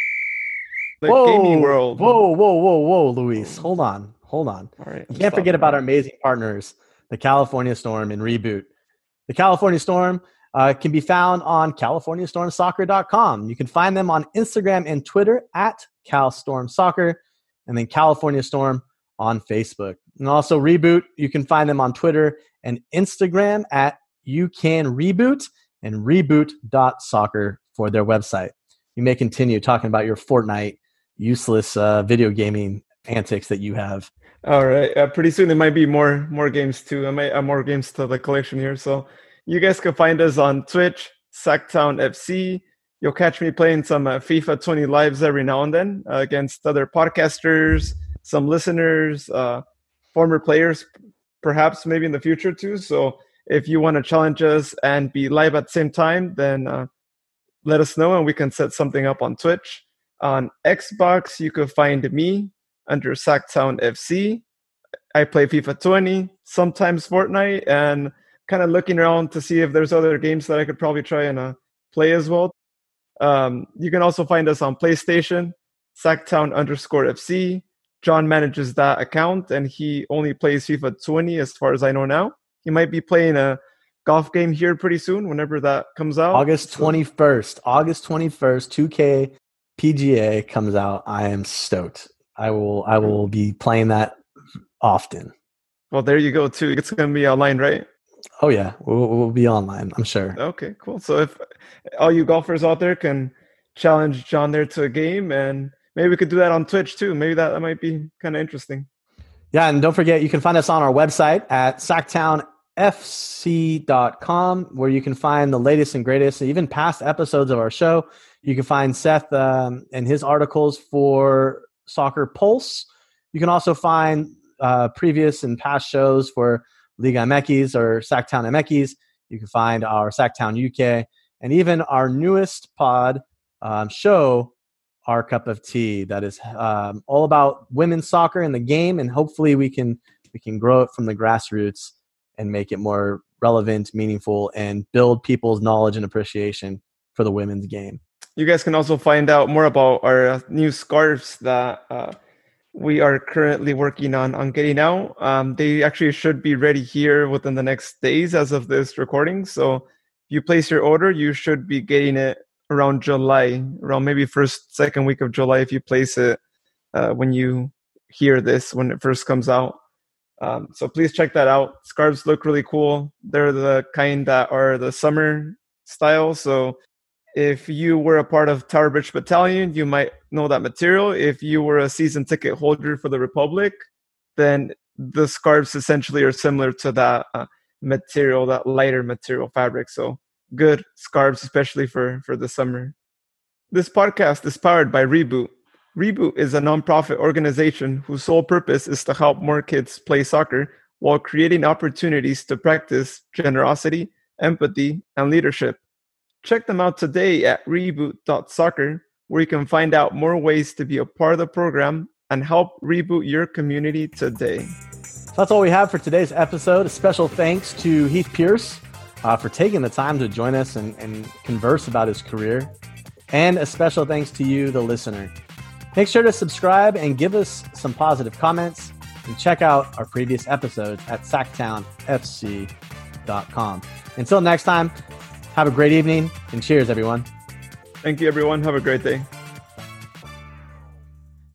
the whoa, gaming world. Whoa, whoa, whoa, whoa, Luis. Hold on. Hold on. All right. You can't forget about our amazing partners, the California Storm and Reboot. The California Storm uh, can be found on CaliforniaStormSoccer.com. You can find them on Instagram and Twitter at CalStormSoccer, and then California Storm on Facebook. And also Reboot, you can find them on Twitter and Instagram at You Can Reboot and Reboot.soccer for their website. You may continue talking about your Fortnite useless uh, video gaming antics that you have. All right. Uh, pretty soon there might be more more games too. I might add more games to the collection here. So you guys can find us on Twitch, Sacktown FC. You'll catch me playing some uh, FIFA 20 lives every now and then uh, against other podcasters, some listeners, uh, former players, perhaps maybe in the future too. So if you want to challenge us and be live at the same time, then uh, let us know and we can set something up on Twitch. On Xbox, you can find me under Sacktown FC. I play FIFA 20, sometimes Fortnite, and kind of looking around to see if there's other games that I could probably try and uh, play as well. Um, you can also find us on PlayStation, Sacktown underscore FC. John manages that account, and he only plays FIFA 20 as far as I know now. He might be playing a golf game here pretty soon, whenever that comes out. August 21st. August 21st, 2K PGA comes out, I am stoked. I will I will be playing that often. Well, there you go too. It's going to be online, right? Oh yeah, we'll, we'll be online. I'm sure. Okay, cool. So if all you golfers out there can challenge John there to a game, and maybe we could do that on Twitch too. Maybe that, that might be kind of interesting. Yeah, and don't forget you can find us on our website at sacktownfc.com, where you can find the latest and greatest, even past episodes of our show. You can find Seth um, and his articles for Soccer Pulse. You can also find uh, previous and past shows for Liga MX or Sacktown MX. You can find our Sacktown UK and even our newest pod um, show, Our Cup of Tea, that is um, all about women's soccer in the game, and hopefully we can we can grow it from the grassroots and make it more relevant, meaningful, and build people's knowledge and appreciation for the women's game. You guys can also find out more about our new scarves that uh, we are currently working on on getting out. Um, they actually should be ready here within the next days as of this recording. So if you place your order, you should be getting it around July, around maybe first second week of July if you place it uh, when you hear this when it first comes out. Um, so please check that out. Scarves look really cool. They're the kind that are the summer style. So if you were a part of Tower Bridge Battalion, you might know that material. If you were a season ticket holder for the Republic, then the scarves essentially are similar to that uh, material, that lighter material fabric. So good scarves, especially for for the summer. This podcast is powered by Reboot. Reboot is a nonprofit organization whose sole purpose is to help more kids play soccer while creating opportunities to practice generosity, empathy, and leadership. Check them out today at reboot.soccer, where you can find out more ways to be a part of the program and help reboot your community today. So that's all we have for today's episode. A special thanks to Heath Pearce uh, for taking the time to join us and, and converse about his career. And a special thanks to you, the listener. Make sure to subscribe and give us some positive comments. And check out our previous episodes at sacktownfc.com. Until next time, have a great evening and cheers, everyone. Thank you, everyone. Have a great day.